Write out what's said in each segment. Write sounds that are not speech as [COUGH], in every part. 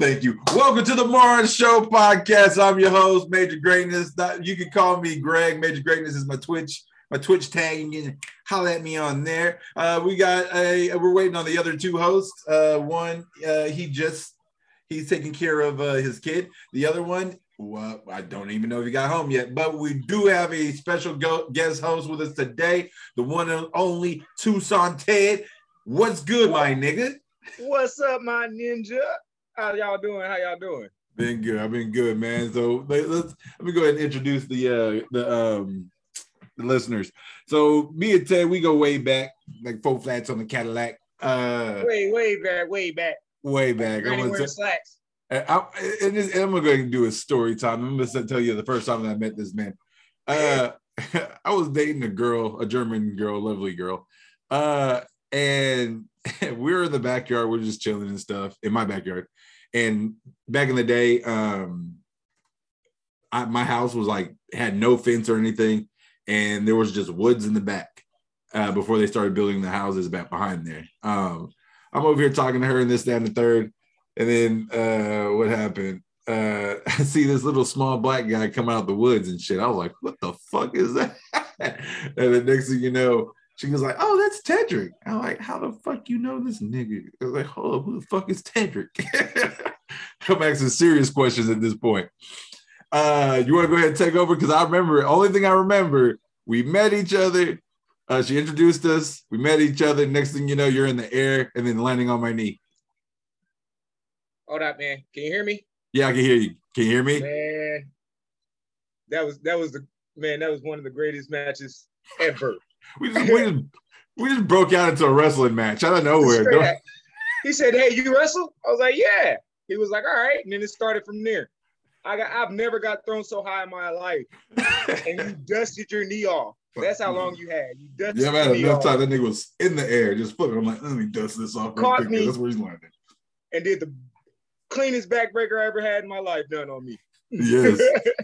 Thank you. Welcome to the Mars Show podcast. I'm your host, Major Greatness. You can call me Greg. Major Greatness is my Twitch, my Twitch tag. You can holler at me on there. Uh, we got a. We're waiting on the other two hosts. Uh, one, uh, he just he's taking care of uh, his kid. The other one, well, I don't even know if he got home yet, but we do have a special guest host with us today, the one and only Tuscan Ted. What's good, my nigga? What's up, my ninja? How y'all doing? How y'all doing? Been good. I've been good, man. So let's let me go ahead and introduce the uh the um the listeners. So me and Ted, we go way back, like four flats on the Cadillac. Uh way, way back, way back. Way back. I'm gonna slacks. I, I, and, and I'm gonna go ahead and do a story time. I'm gonna tell you the first time that I met this man. Uh [LAUGHS] I was dating a girl, a German girl, lovely girl. Uh and we [LAUGHS] were in the backyard, we're just chilling and stuff in my backyard. And back in the day, um, I, my house was like had no fence or anything, and there was just woods in the back uh, before they started building the houses back behind there. Um, I'm over here talking to her and this, that, and the third, and then uh, what happened? Uh, [LAUGHS] I see this little small black guy come out of the woods and shit. I was like, "What the fuck is that?" [LAUGHS] and the next thing you know, she was like, "Oh, that's Tedrick." I'm like, "How the fuck you know this nigga?" I was like, "Hold up, who the fuck is Tedrick?" I'm [LAUGHS] asking serious questions at this point. Uh, you want to go ahead and take over because I remember. Only thing I remember, we met each other. Uh, she introduced us. We met each other. Next thing you know, you're in the air and then landing on my knee. Hold up, man. Can you hear me? Yeah, I can hear you. Can you hear me? Man, that was that was the man. That was one of the greatest matches ever we just, we just we just broke out into a wrestling match out of nowhere. He said, "Hey, you wrestle?" I was like, "Yeah." He was like, "All right," and then it started from there. I got I've never got thrown so high in my life, and you [LAUGHS] dusted your knee off. That's how long you had. You dusted. Yeah, man. Enough time that nigga was in the air, just flipping. I'm like, let me dust this off. Caught me. That's where he's landing. And did the cleanest backbreaker I ever had in my life done on me. Yes.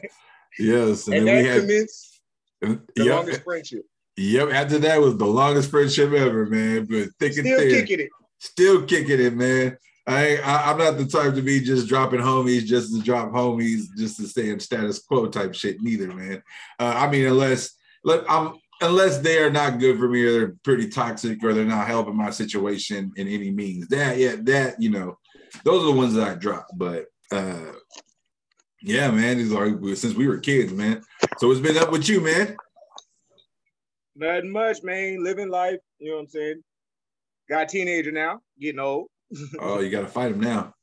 [LAUGHS] yes. And, and that had, commenced the longest friendship. Yep. After that was the longest friendship ever, man. But thick Still and thin. kicking it. Still kicking it, man. I, I am not the type to be just dropping homies just to drop homies just to stay in status quo type shit neither, man. Uh, I mean, unless let I'm unless they are not good for me or they're pretty toxic or they're not helping my situation in any means. That yeah, that you know, those are the ones that I drop. But uh yeah, man, these are since we were kids, man. So it's been up with you, man. Nothing much, man. Living life, you know what I'm saying? Got a teenager now, getting old. [LAUGHS] oh, you gotta fight him now.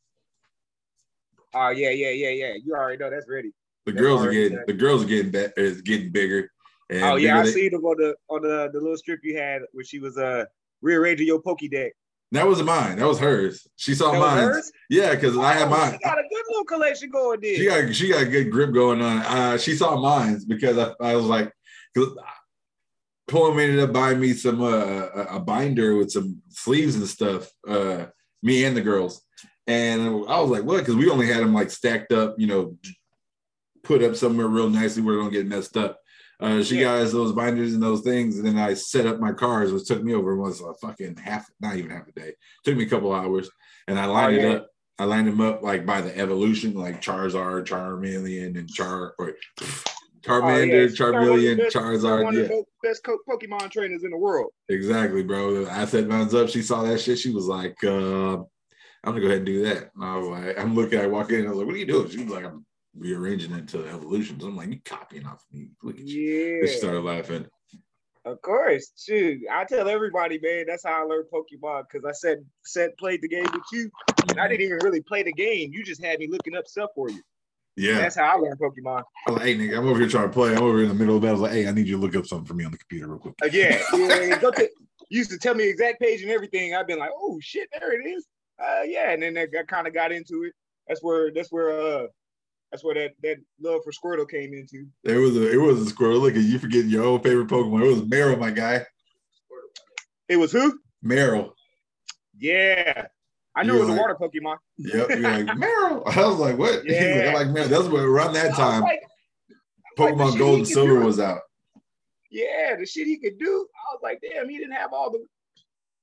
Oh yeah, yeah, yeah, yeah. You already know that's ready. The that's girls are getting the girls are getting be- is getting bigger. oh yeah, I see them on the on the the little strip you had where she was uh rearranging your pokey deck. That was mine. That was hers. She saw mine. Yeah, because oh, I had mine. She got a good little collection going there. She got she got a good grip going on. Uh, she saw mine because I, I was like, Poem ended up buying me some uh, a binder with some sleeves and stuff. Uh, me and the girls, and I was like, "What?" Because we only had them like stacked up, you know, put up somewhere real nicely where they don't get messed up. Uh, she yeah. got us those binders and those things, and then I set up my cars, which took me over was a fucking half, not even half a day. It took me a couple hours, and I lined oh, yeah. it up. I lined them up like by the evolution, like Charizard, Charmeleon, and Char or Charmander, oh, yeah. Charmeleon, best, Charizard. One yeah. of the best Pokemon trainers in the world. Exactly, bro. I set mines up. She saw that shit. She was like, uh, I'm gonna go ahead and do that. And I was like, I'm looking, I walk in, I was like, what are you doing? She was like, I'm rearranging it to evolutions. I'm like, you copying off me. Look at you. Yeah. She started laughing. Of course, shoot. I tell everybody, man, that's how I learned Pokemon because I said said played the game with you. And I didn't even really play the game. You just had me looking up stuff for you. Yeah. That's how I learned Pokemon. I'm like, hey, nigga, I'm over here trying to play. I'm over in the middle of the battle. Like, hey, I need you to look up something for me on the computer real quick. Uh, yeah. [LAUGHS] yeah. Go used to tell me exact page and everything. I've been like, oh shit, there it is. Uh, yeah. And then I kind of got into it. That's where that's where uh that's where that, that love for Squirtle came into. It was a it was a Squirtle. Look at you forgetting your old favorite Pokemon. It was Marill, my guy. It was who? Marill. Yeah. I knew it was like, a water Pokemon. Yep, you're like [LAUGHS] Marill. I was like, what? [LAUGHS] Yeah. Like, Marill. That's what around that time. Like, Pokemon like Gold and Silver was out. Yeah, the shit he could do. I was like, damn, he didn't have all the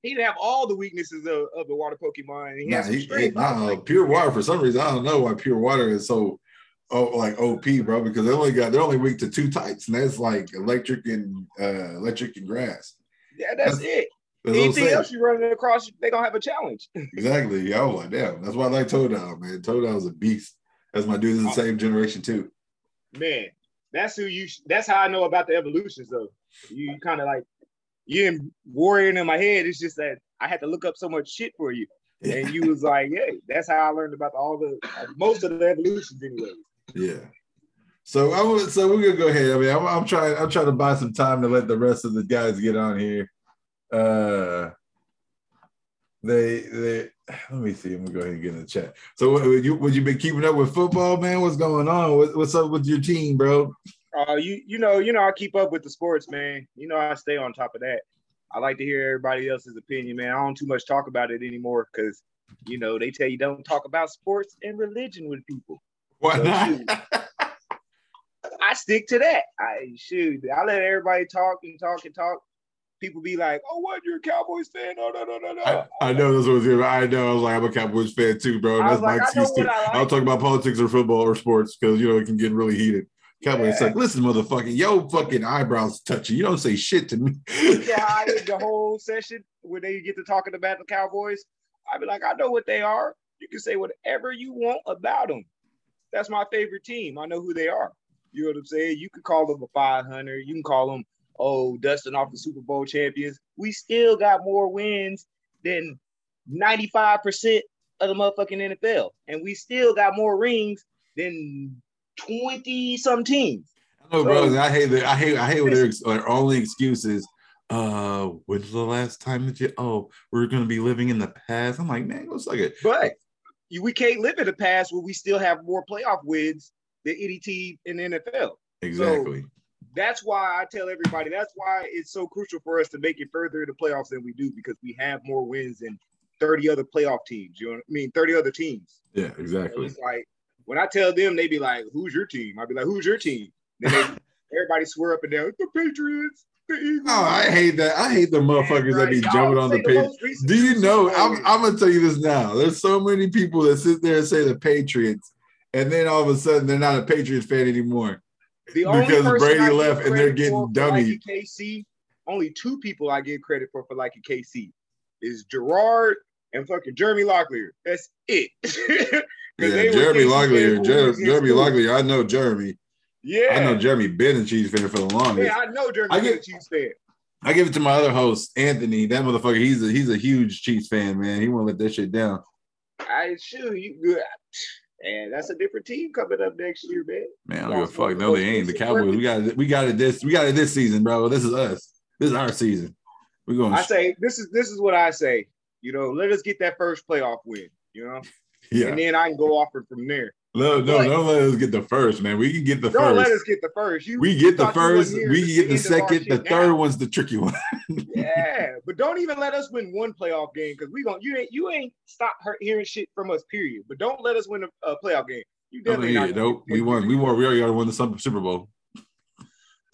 he didn't have all the weaknesses of, of the water Pokemon. He Nah, he, he, nah, like pure water for some reason. I don't know why pure water is so oh like OP, bro. Because they only got they're only weak to two types, and that's like electric and uh electric and grass. yeah, that's it. That's Anything else you running across, they gonna have a challenge. [LAUGHS] Exactly. Yeah, I was like, damn. That's why I like Totodile, man. Totodile's a beast. That's my dude. Is the uh, same generation too. Man, that's who you. That's how I know about the evolutions though. You kind of like you in warrior in my head. It's just that I had to look up so much shit for you, and you was like, "Yeah, that's how I learned about all the most of the evolutions anyway." Yeah. So I would. So we're gonna go ahead. I mean, I'm, I'm trying. I'm trying to buy some time to let the rest of the guys get on here. Uh, they they. [SIGHS] Let me see. I'm gonna go ahead and get in the chat. So, what, would you would you been keeping up with football, man? What's going on? What, what's up with your team, bro? Uh, you you know you know I keep up with the sports, man. You know I stay on top of that. I like to hear everybody else's opinion, man. I don't too much talk about it anymore because you know they tell you don't talk about sports and religion with people. Why So, not? I stick to that. I shoot. I let everybody talk and talk and talk. People be like, "Oh, what? You're a Cowboys fan? No, no, no, no, no." I, I know this was here. I know. I was like, I'm a Cowboys fan too, bro. And that's my like, excuse too. what I like. I'll talk about politics or football or sports because you know it can get really heated. Cowboys Yeah. like, listen, motherfucker, yo, fucking eyebrows touching. You don't say shit to me. [LAUGHS] yeah, I did the whole session where they get to talking about the Cowboys. I'd be like, I know what they are. You can say whatever you want about them. That's my favorite team. I know who they are. You know what I'm saying? You could call them a 500. You can call them, oh, dusting off the Super Bowl champions. We still got more wins than 95% of the motherfucking NFL. And we still got more rings than 20 some teams. I know, bro. I hate that. I hate. I hate when their, their only excuse is, uh, when's the last time that you? Oh, we're gonna be living in the past. I'm like, man, go suck it. But we can't live in the past where we still have more playoff wins than any team in the NFL. Exactly. That's why I tell everybody that's why it's so crucial for us to make it further in the playoffs than we do because we have more wins than 30 other playoff teams. You know what I mean? 30 other teams. yeah, So exactly. it's like when I tell them, they be like, Who's your team? I'd be like, Who's your team? Then they, [LAUGHS] everybody swear up and down, the Patriots, the Eagles. Oh, I hate that. I hate the motherfuckers that be y'all jumping on the page. Do you know? I'm. I'm gonna tell you this now. There's so many people that sit there and say the Patriots, and then all of a sudden they're not a Patriots fan anymore. The only because person Brady left and they're getting for KC, only two people I give credit for for like a KC is Gerard and fucking Jeremy Locklear. That's it. [LAUGHS] Yeah, Jeremy Locklear. Jer- when we was in Jeremy school. Locklear. I know Jeremy. Yeah, I know Jeremy been a Chiefs fan for the longest. Yeah, I know Jeremy I get- get, Chiefs fan. I give it to my other host, Anthony. That motherfucker, he's a he's a huge Chiefs fan, man. He won't let that shit down. I shoot you good. And that's a different team coming up next year, man. Man, I don't Yeah, give a fuck. No, they ain't. The Cowboys, we got it. We got it this. We got it this season, bro. This is us. This is our season. We're going. I say this is this is what I say. You know, let us get that first playoff win. You know, [LAUGHS] yeah. and then I can go off it from there. No, no, but- don't let us get the first, man. We can get the Don't let first. us get the first. You, We get the first. We can get the end of our second. The third now. one's the tricky one. [LAUGHS] [LAUGHS] Yeah, but don't even let us win one playoff game because we don't. You ain't you ain't stop her- hearing shit from us. Period. But don't let us win a, a playoff game. You Don't definitely not. nope. We won. We won. We already win the Super Super Bowl.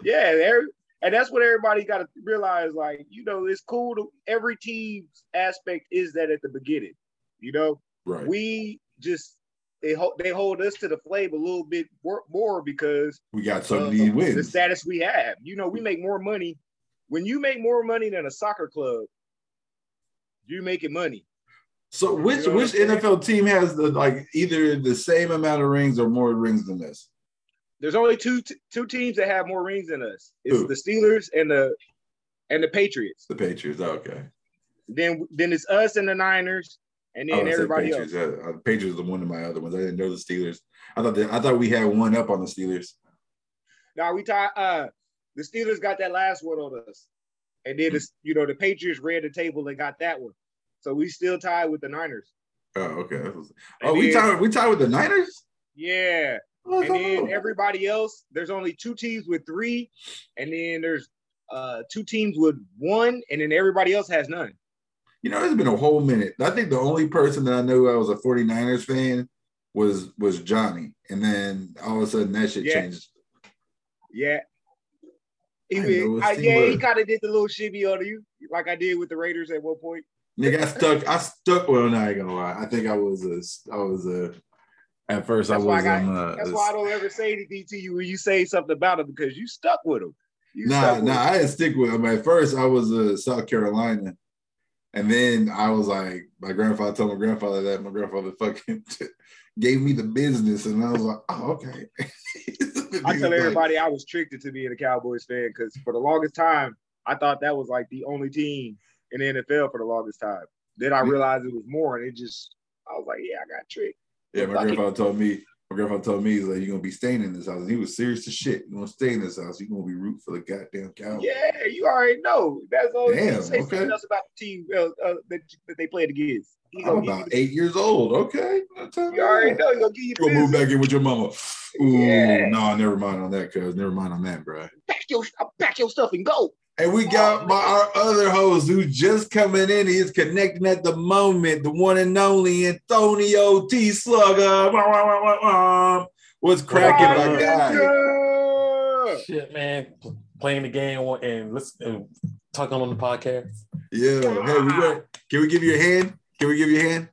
Yeah, there, and that's what everybody got to realize. Like you know, it's cool. To, every team's aspect is that at the beginning. You know, Right. we just they hold they hold us to the flame a little bit more, because We got some of these the status we have. You know, we make more money when you make more money than a soccer club. you're making money. So which You know which NFL team has the like either the same amount of rings or more rings than this? There's only two t- two teams that have more rings than us. It's Who? the Steelers and the and the Patriots. The Patriots. Okay. Then then it's us and the Niners, and then everybody else. Patriots. Yeah, uh, Patriots are one of my other ones. I didn't know the Steelers. I thought that, I thought we had one up on the Steelers. Now we tie. Uh, the Steelers got that last one on us, and then it's you know the Patriots ran the table and got that one. So we still tied with the Niners. Oh, okay. Was- And oh, we then- tied. We tied with the Niners. Yeah, Oh, and then everybody else. There's only two teams with three, and then there's uh two teams with one, and then everybody else has none. You know, it's been a whole minute. I think the only person that I knew I was a 49ers fan was was Johnny. And then all of a sudden that shit Yeah. changed. Yeah. He, was- I- yeah, he kind of did the little shimmy on you, like I did with the Raiders at one point. Nigga, I stuck. I stuck. Well, no, I ain't gonna lie. I think I was a. I was a. At first, That's I why I was got-. Uh, That's why I don't ever say anything to you when you say something about him because you stuck with him. You Nah, nah. him. I didn't stick with him. At first, I was a South Carolina, and then I was like, my grandfather told my grandfather that my grandfather fucking [LAUGHS] gave me the business, and I was like, oh, okay. [LAUGHS] I tell was like, everybody I was tricked into being a Cowboys fan because for the longest time I thought that was like the only team in the NFL for the longest time. Then I realized it was more, and it just I was like, yeah, I got tricked. Yeah, my grandfather told me. My grandfather told me he's like, "You're gonna be staying in this house." And he was serious as shit. You're gonna stay in this house. You're gonna be root for the goddamn Cowboys. Yeah, you already know. That's all. Damn, say okay. something else about the team uh, uh, that, that they played against. He I'm about eight years old. Okay, you already that. know. He gonna give you You gonna move back in with your mama? Ooh, Yeah. no, never mind on that, cuz. Never mind on that, bro. Pack your pack your stuff and go. And we got my our other host who's just coming in. He's connecting at the moment. The one and only Antonio T. Slugger. Wah, wah, wah, wah, wah. What's cracking, up? my guy? Shit, man. Playing the game and listen and talking on the podcast. Yeah. Hey, we got, can we give you a hand? Can we give you a hand?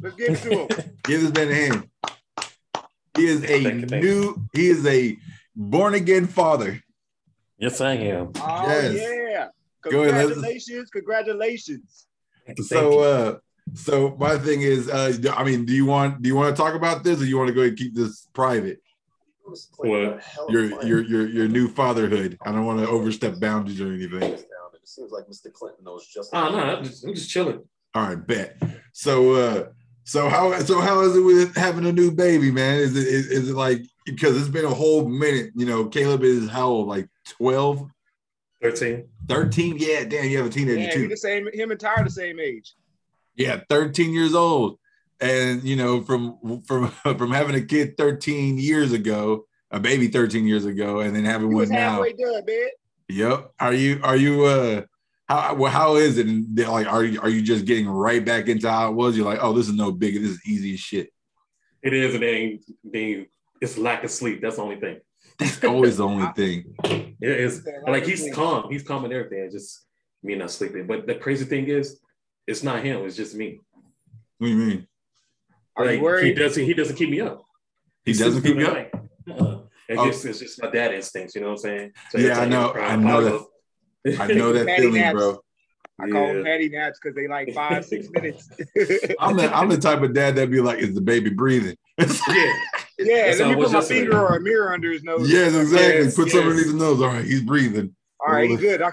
Let's get to him. [LAUGHS] Give this man a hand. He is a Thank you, thank new, he is a born again father. Yes, I am. Oh Yes. yeah. Go ahead, Congratulations, congratulations. So uh so my thing is uh I mean do you want do you want to talk about this or you want to go ahead and keep this private? What? Your your your your new fatherhood. I don't want to overstep boundaries or anything. It seems like Mr. Clinton knows just. Oh no, I'm just, I'm just chilling. All right, bet. So uh so how so how is it with having a new baby, man? Is it is, is it like because it's been a whole minute, you know, Caleb is how old, like 12, 13. 13? Yeah, damn, you have a teenager Yeah, too. the same. Him and Tyre the same age. Yeah, 13 years old. And you know, from from [LAUGHS] from having a kid 13 years ago, a baby 13 years ago, and then having He one was now. halfway done, man. Yep. Are you are you uh how well how is it? And like, are you are you just getting right back into how it was? You're like, oh, this is no big, this is easy as shit. It is, and then, then it's lack of sleep. That's the only thing. That's always the only thing. It is Okay, like he's calm. He's calm and everything. It's just me not sleeping. But the crazy thing is, it's not him. It's just me. What do you mean? Are like you worried? he doesn't. He doesn't keep me up. He doesn't keep you up? Like, uh-uh. It's, Oh. just, it's just my dad instincts. You know what I'm saying? So Yeah, I know- I know that- that. I know that feeling, naps. bro. I call them patty naps because they like five, six [LAUGHS] minutes. I'm the I'm the [LAUGHS] type of dad that'd be like, is the baby breathing? [LAUGHS] yeah. yeah, That's let how me put my yesterday. finger or a mirror under his nose. yes, exactly. Yes, Put something underneath the nose. All right, he's breathing. All right, he good. I,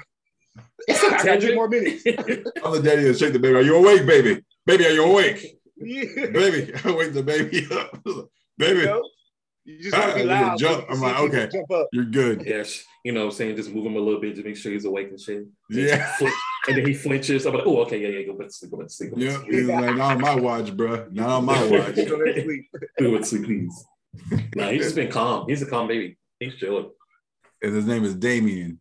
I got Tedrick? more minutes. I'm the daddy that shake the baby. Are you awake, baby? Baby, are you awake? Yeah. baby, I wake the baby up. baby, You, know? You just want to be loud. jump. so you I'm like, okay. Jump up. you're good. Yeah, sh- you know what I'm saying? Just move him a little bit to make sure he's awake and shit. Yeah. And then he flinches. I'm like, oh, okay, yeah, yeah, go back to sleep, go back to sleep. Yeah, to he's like, not on my watch, bro. Not on my [LAUGHS] watch. Go to sleep. [LAUGHS] Go back to sleep, please. Nah, he's just been calm. He's a calm baby. He's chilling. And his name is Damien.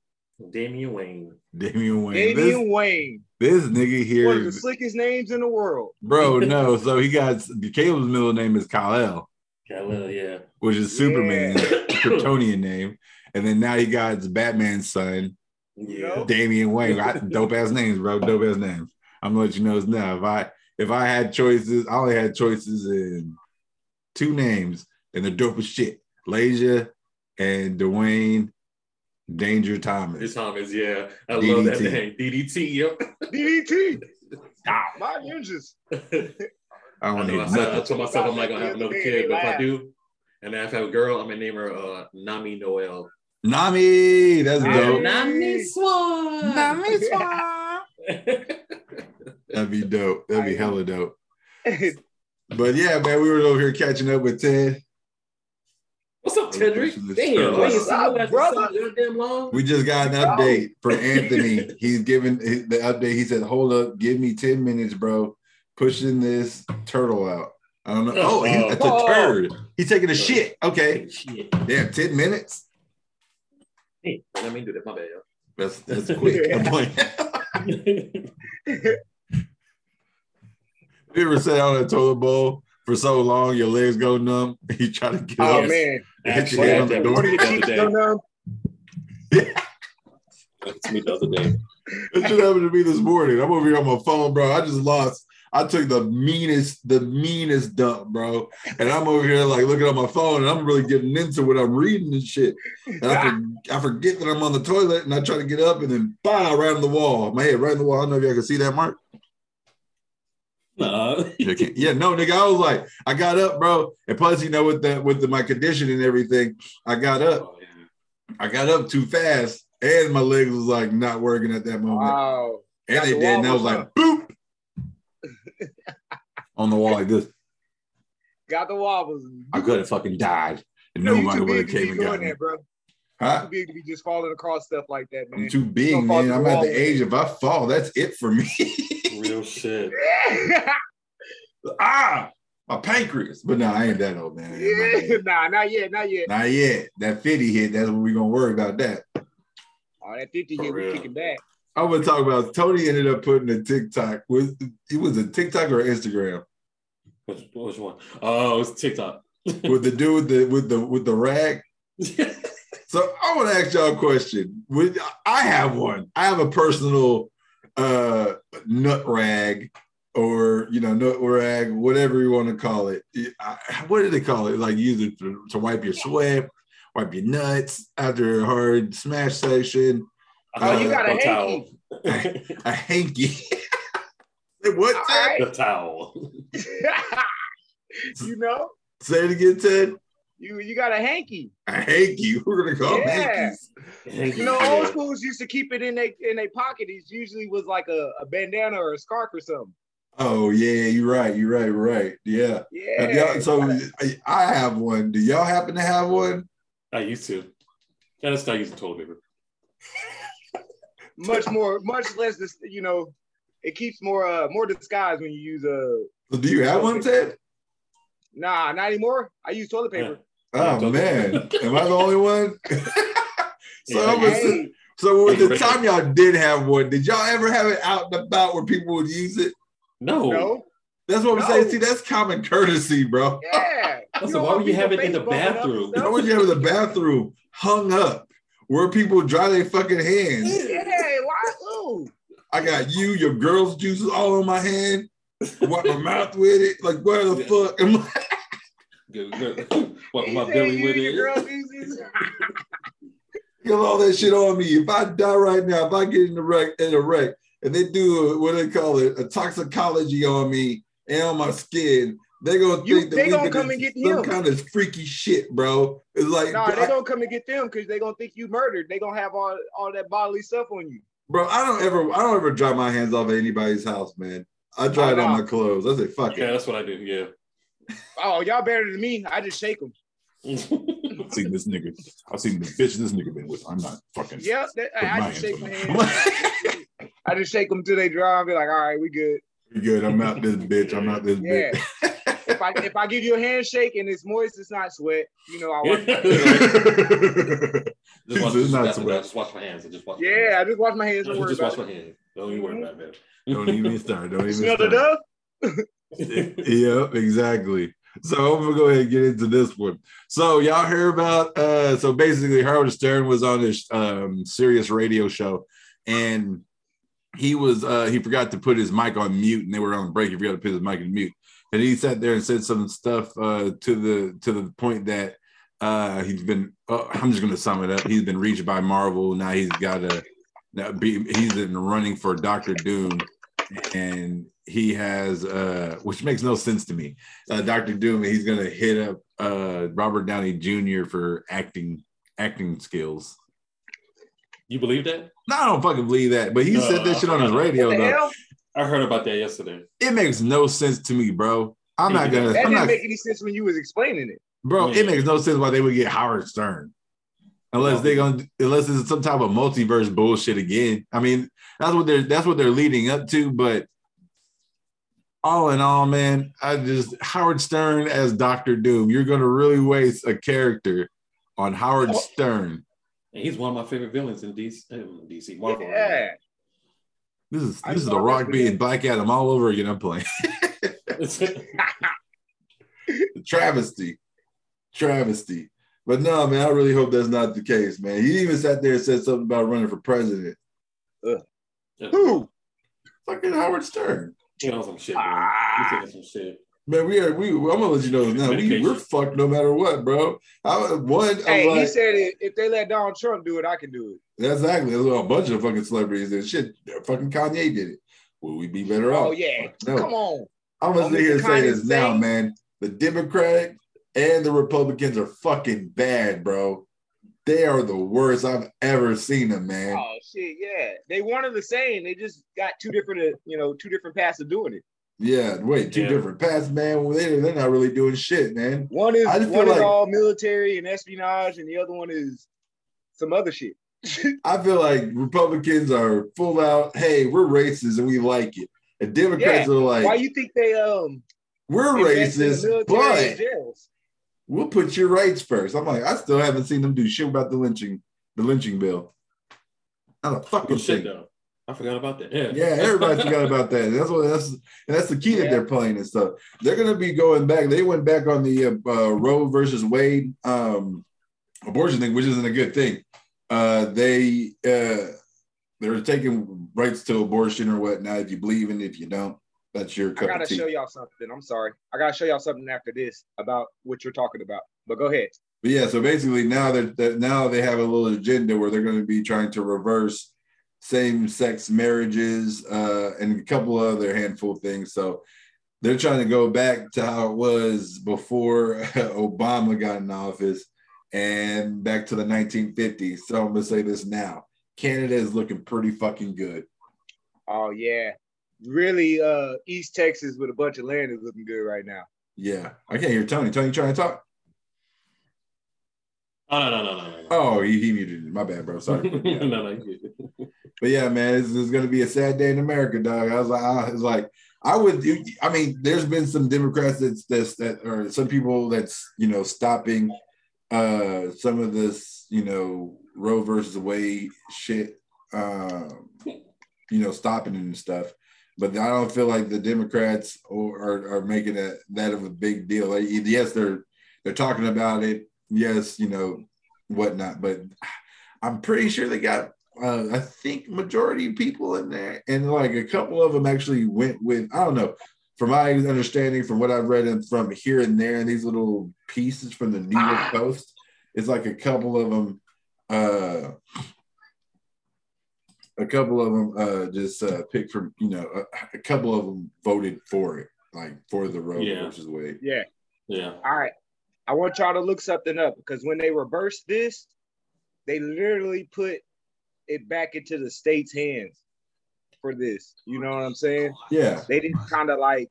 Damian Wayne. Damian Wayne. Damian Wayne, This, this nigga here, one of the slickest names in the world. bro. [LAUGHS] No, so he got Caleb's middle name is Kal-El, Kal-El, yeah. which is Superman's [COUGHS] Kryptonian name, and then now he got his Batman's son, Yeah. Damian Wayne. Right? [LAUGHS] Dope ass names, bro. Dope ass names. I'm gonna let you know now. If I if I had choices, I only had choices in two names, and they're dope as shit. Lasia and Dwayne Danger Thomas. His Thomas, yeah. I love that DDT. name. DDT, yep. DDT. [LAUGHS] My ninjas. [LAUGHS] I I don't know. need I, I told myself I'm not gonna have another kid, but if I do, and then if I have a girl, I'm gonna name her uh, Nami Noel. Nami, that's Hey. dope. Nami Swan. Nami [LAUGHS] Swan. That'd be dope. That'd be hella dope. But yeah, man, we were over here catching up with Ted. What's up, Tedrick? Damn, we ain't What's seen you after brother? so long. We just got an update from Anthony. [LAUGHS] He's giving the update. He said, "Hold up, give me ten minutes, bro. Pushing this turtle out." I don't know. Oh, he, it's a Oh. turd. He's taking a shit. Okay, Shit. damn, ten minutes. Hey, let me do that. My bad, That's that's quick. [LAUGHS] I'm like, yo. [LAUGHS] you ever sat on a toilet bowl for so long, your legs go numb, [LAUGHS] you try to get Oh up. man. Hit Actually, your I head on the that door. One of your the other day. go numb. to me the other day. It should happen to me this morning. I'm over here on my phone, bro. I just lost. I took the meanest, the meanest dump, bro. And I'm over here like looking at my phone and I'm really getting into what I'm reading and shit. And I, [LAUGHS] for, I forget that I'm on the toilet and I try to get up and then bah, right on the wall. My head right on the wall. I don't know if y'all can see that mark. Nah. Yeah, no, nigga. I was like, I got up, bro. And plus, you know, with the with the, my condition and everything, I got up. Oh, yeah. I got up too fast, and my legs was like not working at that moment. Wow. and got they the did, and I was wobbles, like, boop, on the wall like this. Got the wobbles. I could have fucking died, and You know, you nobody too would have big to came be and got doing me. that, bro. Huh? Too big to be just falling across stuff like that, man. I'm too big, man. I'm the at the age if I fall, that's it for me. Real [LAUGHS] shit. ah, my pancreas. But no, I ain't that old, man. yeah, [LAUGHS] nah, not yet, not yet. Not yet. That 50 hit, that's what we're gonna worry about that. Oh, that 50 For hit, we real. kicking back. I'm gonna talk about Tony ended up putting a TikTok with it was a TikTok or Instagram Which, which one? Oh, it's TikTok. [LAUGHS] with the dude with the with the with the rag. [LAUGHS] So I want to ask y'all a question. Would I have one? I have a personal uh nut rag or you know nut rag, whatever you want to call it. I, what do they call it? Like use it to, to wipe your sweat, wipe your nuts after a hard smash session. Oh, you got a the towel. hanky. [LAUGHS] A hanky. [LAUGHS] what? All Ted? right. the towel. [LAUGHS] you know, Say it again, Ted. you you got a hanky. A hanky. We're gonna call Yeah. hankies. You know, old schools used to keep it in their in their pocket. It usually was like a, a bandana or a scarf or something. Oh yeah, you're right. You're right. Right. Yeah. Yeah. y'all- so I- I have one. Do y'all happen to have one? I used to. Yeah, let's start using toilet paper. Much more, much less. You know, it keeps more uh more disguise when you use a. So do you have one, Ted? Nah, not anymore. I use toilet paper. Oh toilet man, [LAUGHS] am I the only one? [LAUGHS] [LAUGHS] so Yeah, I'm hey. say- so with the time y'all did have one, did y'all ever have it out and about where people would use it? No. No. That's what I'm No. saying. See, that's common courtesy, bro. Yeah. Also, don't why want would you have it in the face bumping up and bathroom? Why How would you have it in the bathroom hung up where people dry their fucking hands? Yeah. I got you, your girl's juices all on my hand. Wipe my mouth with it. Like, where the Yeah. fuck am I? Good, good. [LAUGHS] What He my belly you with it. Get [LAUGHS] all that shit on me. If I die right now, if I get in a wreck, in a wreck, and they do a, what they call it, a toxicology on me and on my skin, they gonna You- think that they we gonna come and get some him. kind of freaky shit, bro. It's like, Nah, they I- gonna come and get them because they gonna think you murdered. They're gonna have all, all that bodily stuff on you. Bro, I don't ever, I don't ever dry my hands off at anybody's house, man. I dry Oh, it on no. my clothes. I say, fuck it. Yeah, it. that's what I do. Yeah. [LAUGHS] Oh, y'all better than me. I just shake them. [LAUGHS] I've seen this nigga. I've seen the bitch this nigga been with. I'm not fucking. Yep, that, I, [LAUGHS] I just shake hands my on hands. I just shake them till they dry and be like, all right, we good. You good? I'm not this bitch. I'm not this Yeah. bitch. If I if I give you a handshake and it's moist, it's not sweat. You know, I wash my [LAUGHS] Just wash, It's not just, sweat. just wash my hands. I just wash my Yeah, I just wash my hands. hands. Don't worry Just about wash it. my hands. Don't even worry about it, [LAUGHS] Don't even start. Don't even smell the start. dove? [LAUGHS] Yep, exactly. So I'm gonna go ahead and get into this one. So y'all hear about uh so basically Howard Stern was on this um Sirius radio show and he was uh he forgot to put his mic on mute and they were on break. He forgot to put his mic on mute. And he sat there and said some stuff uh to the to the point that uh he's been uh, I'm just gonna sum it up. He's been reached by Marvel. Now he's got a now be he's in the running for Doctor Doom and he has uh which makes no sense to me uh dr doom he's gonna hit up uh robert downey jr for acting acting skills You believe that? no i don't fucking believe that but he said that shit on his radio though hell? I heard about that yesterday. it makes no sense to me bro i'm not gonna That i'm didn't not make any sense when you was explaining it. bro Yeah. it makes no sense why they would get howard stern unless they're gonna unless it's some type of multiverse bullshit again i mean that's what they're that's what they're leading up to but all in all, man, I just Howard Stern as Doctor Doom. You're gonna really waste a character on Howard Oh. Stern. And he's one of my favorite villains in DC. DC Marvel. Yeah. This is this is the Rock being. Black Adam all over again. I'm playing [LAUGHS] [LAUGHS] travesty, travesty. But no, man, I really hope that's not the case, man. He even sat there and said something about running for president. Who? Fucking Howard Stern. He on some shit, man. Ah. He's taking some shit. Man, we are we. I'm gonna let you know now. We, Medication. we're fucked no matter what, bro. I, one, I'm Hey, like, he said if they let Donald Trump do it, I can do it. exactly. There's a bunch of fucking celebrities and shit. Fucking Kanye did it. Will we be better off? Oh yeah, No. come on. I'm gonna Oh, sit here and say Kanye this now, man. The Democratic and the Republicans are fucking bad, bro. They are the worst I've ever seen them, man. Oh shit, yeah. They wanted the same. They just got two different, uh, you know, two different paths of doing it. Yeah, wait, two Yeah. different paths, man. Well, they, they're not really doing shit, man. One is I just feel one is like- all military and espionage, and the other one is some other shit. [LAUGHS] I feel like Republicans are full out, hey, we're racist and we like it. And Democrats Yeah. are like, Why you think they um we're invest racist, but we'll put your rights first. I'm like, I still haven't seen them do shit about the lynching, the lynching bill. Not a fucking shit thing. though. I forgot about that. Yeah. Yeah, everybody forgot [LAUGHS] about that. That's what that's and that's the key that they're playing and stuff. They're gonna be going back. They went back on the uh, uh, Roe versus Wade um, abortion thing, which isn't a good thing. Uh, they uh, they're taking rights to abortion or whatnot. If you believe in it, if you don't, that's your I gotta of tea. show y'all something. I'm sorry. I gotta show y'all something after this about what you're talking about. But go ahead. But yeah, so basically now that that now they have a little agenda where they're going to be trying to reverse same-sex marriages uh, and a couple other handful of things. So they're trying to go back to how it was before [LAUGHS] Obama got in office and back to the 1950s. So I'm gonna say this now: Canada is looking pretty fucking good. Oh yeah. Really, uh East Texas with a bunch of land is looking good right now. Yeah, I can't hear Tony. Tony trying to talk. Oh no no no no no. no. Oh, he, he muted it. My bad, bro. Sorry. Yeah. [LAUGHS] no, no, you good. But yeah, man, is going to be a sad day in America, dog. I was like, I was like, I would. I mean, there's been some Democrats that's, that's that, or some people that's you know stopping uh some of this, you know, Roe versus Wade shit, um, you know, stopping and stuff. But I don't feel like the Democrats or, are, are making that that of a big deal. Like, yes, they're they're talking about it. Yes, you know, whatnot. But I'm pretty sure they got uh, I think majority of people in there, and like a couple of them actually went with I don't know. From my understanding, from what I've read and from here and there, and these little pieces from the New York Post, it's like a couple of them. Uh, a couple of them uh, just uh, picked from you know a, a couple of them voted for it, like for the Roe Yeah. versus Wade. Yeah. Yeah. All right. I want y'all to look something up because when they reversed this, they literally put it back into the state's hands for this. You know what I'm saying? Yeah, They didn't kind of like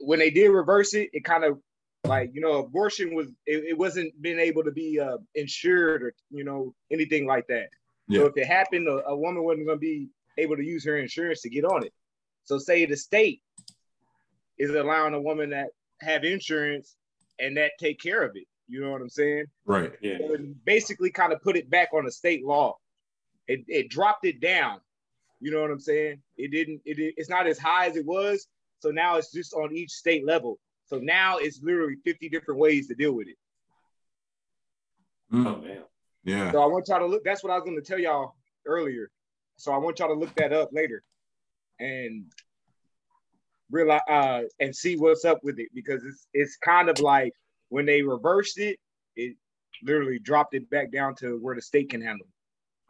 when they did reverse it, it kind of like you know, abortion was it, it wasn't being able to be uh, insured or you know anything like that. Yeah. So if it happened, a, a woman wasn't going to be able to use her insurance to get on it. So say the state is allowing a woman that have insurance and that take care of it. You know what I'm saying? right. Yeah. So basically kind of put it back on the state law. It, it dropped it down. You know what I'm saying? It didn't. It, it's not as high as it was. So now it's just on each state level. So now it's literally 50 different ways to deal with it. Mm, Oh man. yeah. So I want y'all to look. That's what I was going to tell y'all earlier. So I want y'all to look that up later, and realize uh, and see what's up with it because it's it's kind of like when they reversed it, it literally dropped it back down to where the state can handle.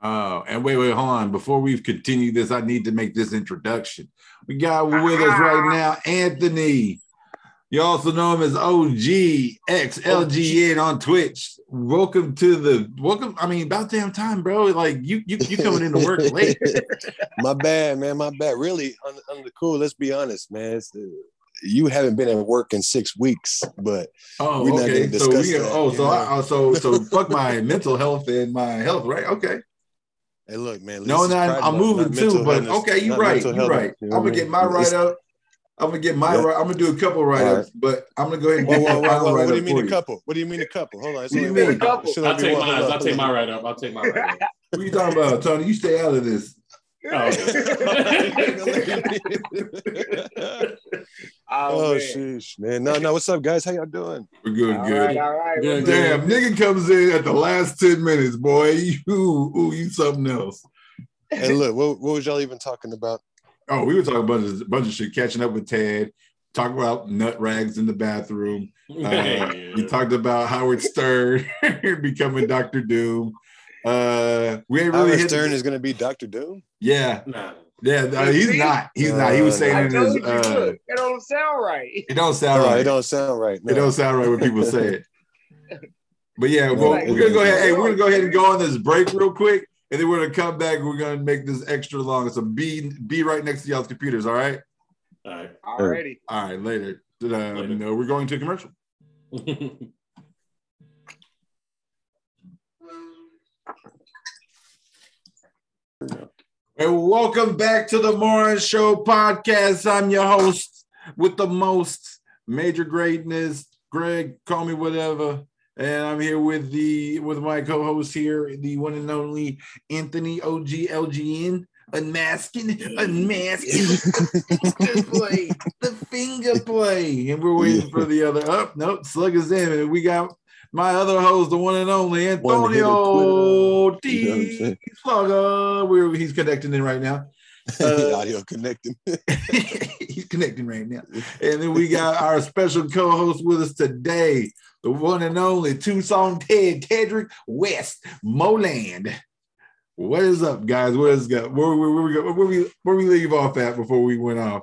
Oh, and wait, wait, hold on. Before we continue this, I need to make this introduction. We got with us right now Anthony. You also know him as OGXLGN on Twitch. Welcome to the welcome. I mean, about damn time, bro. Like you, you, you coming into work [LAUGHS] late. [LAUGHS] my bad, man. My bad. Really, on, on the cool. Let's be honest, man. Uh, you haven't been at work in six weeks, but Oh, okay. So we, that, oh, so know? I, so so [LAUGHS] fuck my mental health and my health, right? Okay. Hey, look, man. No, this no, I'm, I'm moving too, but illness, okay, you're right. You're health, right. you know I'm gonna get my mean? write up. I'm gonna get my Yeah. right. I'm gonna do a couple write ups, but I'm gonna go ahead and Whoa, get whoa, my whoa, final whoa, write What do you mean a couple? What do you mean a couple? Hold on. It's What do you mean? one. Couple. Should I'll take one. mine. I'll take my on. right up. I'll take my right up. [LAUGHS] What are you talking about, Tony? You stay out of this. [LAUGHS] Oh, [LAUGHS] okay. Oh, man. sheesh, man. No, no. What's up, guys? How y'all doing? We're good, All good. right, all right. Good, Damn, nigga comes in at the last 10 minutes, boy. [LAUGHS] You, ooh, you something else. And look, what, what was y'all even talking about? Oh, we were talking about a bunch of shit, catching up with Ted, talking about nut rags in the bathroom. [LAUGHS] Uh, we talked about Howard Stern [LAUGHS] becoming Doctor Doom. Uh, we ain't really Howard hit Stern is going to be Doctor Doom. Yeah, Nah. Yeah. uh, he's See? not. He's not. He was Uh, saying I in told his. you, Uh, look, that don't sound right. it don't sound No, right. it don't sound right. No. It don't sound right when people say it. [LAUGHS] But yeah, well, Like- we're gonna go ahead. Hey, we're gonna go ahead and go on this break real quick, and then we're gonna come back. and We're gonna make this extra long. So be be right next to y'all's computers. All right. All right. Already. All right. Later. Uh, no, we're going to commercial. [LAUGHS] And welcome back to the Morning Show podcast. I'm your host with the most major greatness, Greg. Call me whatever. And I'm here with the with my co-host here, the one and only Anthony OGLGN, unmasking, unmasking, [LAUGHS] finger play, the finger play, and we're waiting for the other. Up, oh, nope, slug is in, and we got my other host, the one and only Antonio Twitter. You know what I'm T. Slugger. We're he's connecting in right now. [LAUGHS] Uh, Audio connecting. [LAUGHS] [LAUGHS] he's connecting right now. And then we got our special co-host with us today, the one and only Tuscan Ted Tedrick West Moland. What is up, guys? What is up? Where, where, where, we go? Where we where we leave off at before we went off?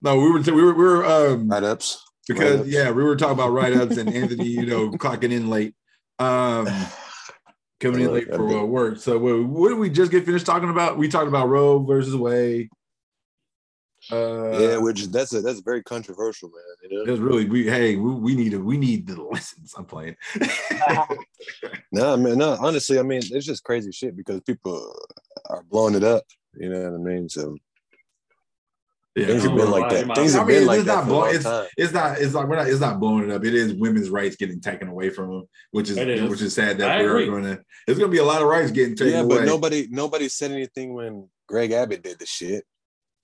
No, we were we were, we were um Right ups. Because write-ups. yeah, we were talking about write-ups and Anthony, you know, [LAUGHS] clocking in late. Um coming in late for uh, work. So what, what did we just get finished talking about? We talked about Roe versus Wade. Uh yeah, which that's a that's very controversial, man. You know? It's really we hey we, we need to we need the [LAUGHS] lessons. I'm playing. [LAUGHS] No, man, no. Honestly, I mean, it's just crazy shit because people are blowing it up. You know what I mean? So yeah, things have been like that. why. Things I mean, been like it's that not blow- it's, it's not it's like we're not it's not blowing it up. It is women's rights getting taken away from them, which is, It is. which is sad that I we're agree. going to. There's going to be a lot of rights getting taken Yeah, away. but nobody nobody said anything when Greg Abbott did the shit.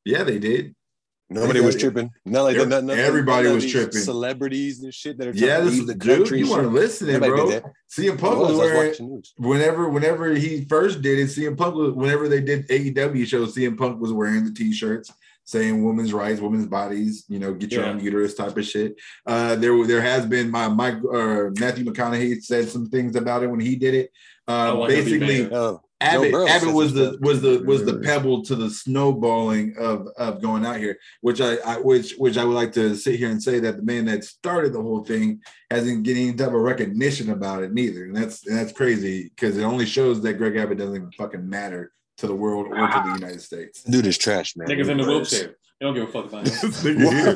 yeah, they did. Nobody Yeah, was yeah. tripping. Not like that. None, none, Everybody none was tripping. Celebrities and shit that are trying Yeah, to this leave the dude, country. you and weren't shit. listening, Nobody bro. did that. CM Punk was, was wearing watching news. whenever whenever he first did it, CM Punk was whenever they did AEW shows, CM Punk was wearing the t-shirts saying women's rights, women's bodies, you know, get your Yeah. own uterus type of shit. Uh there there has been my Mike uh Matthew McConaughey said some things about it when he did it. Uh, want him to be basically banned. Oh, Abbott, Burrow Abbott was the was the was the pebble to the snowballing of of going out here, which I, I which which I would like to sit here and say that the man that started the whole thing hasn't getting any type of recognition about it neither, and that's and that's crazy because it only shows that Greg Abbott doesn't fucking matter to the world or to the ah. United States. dude is trash, man. Niggas in the wheelchair. They don't give a fuck about [LAUGHS] him. this nigga here,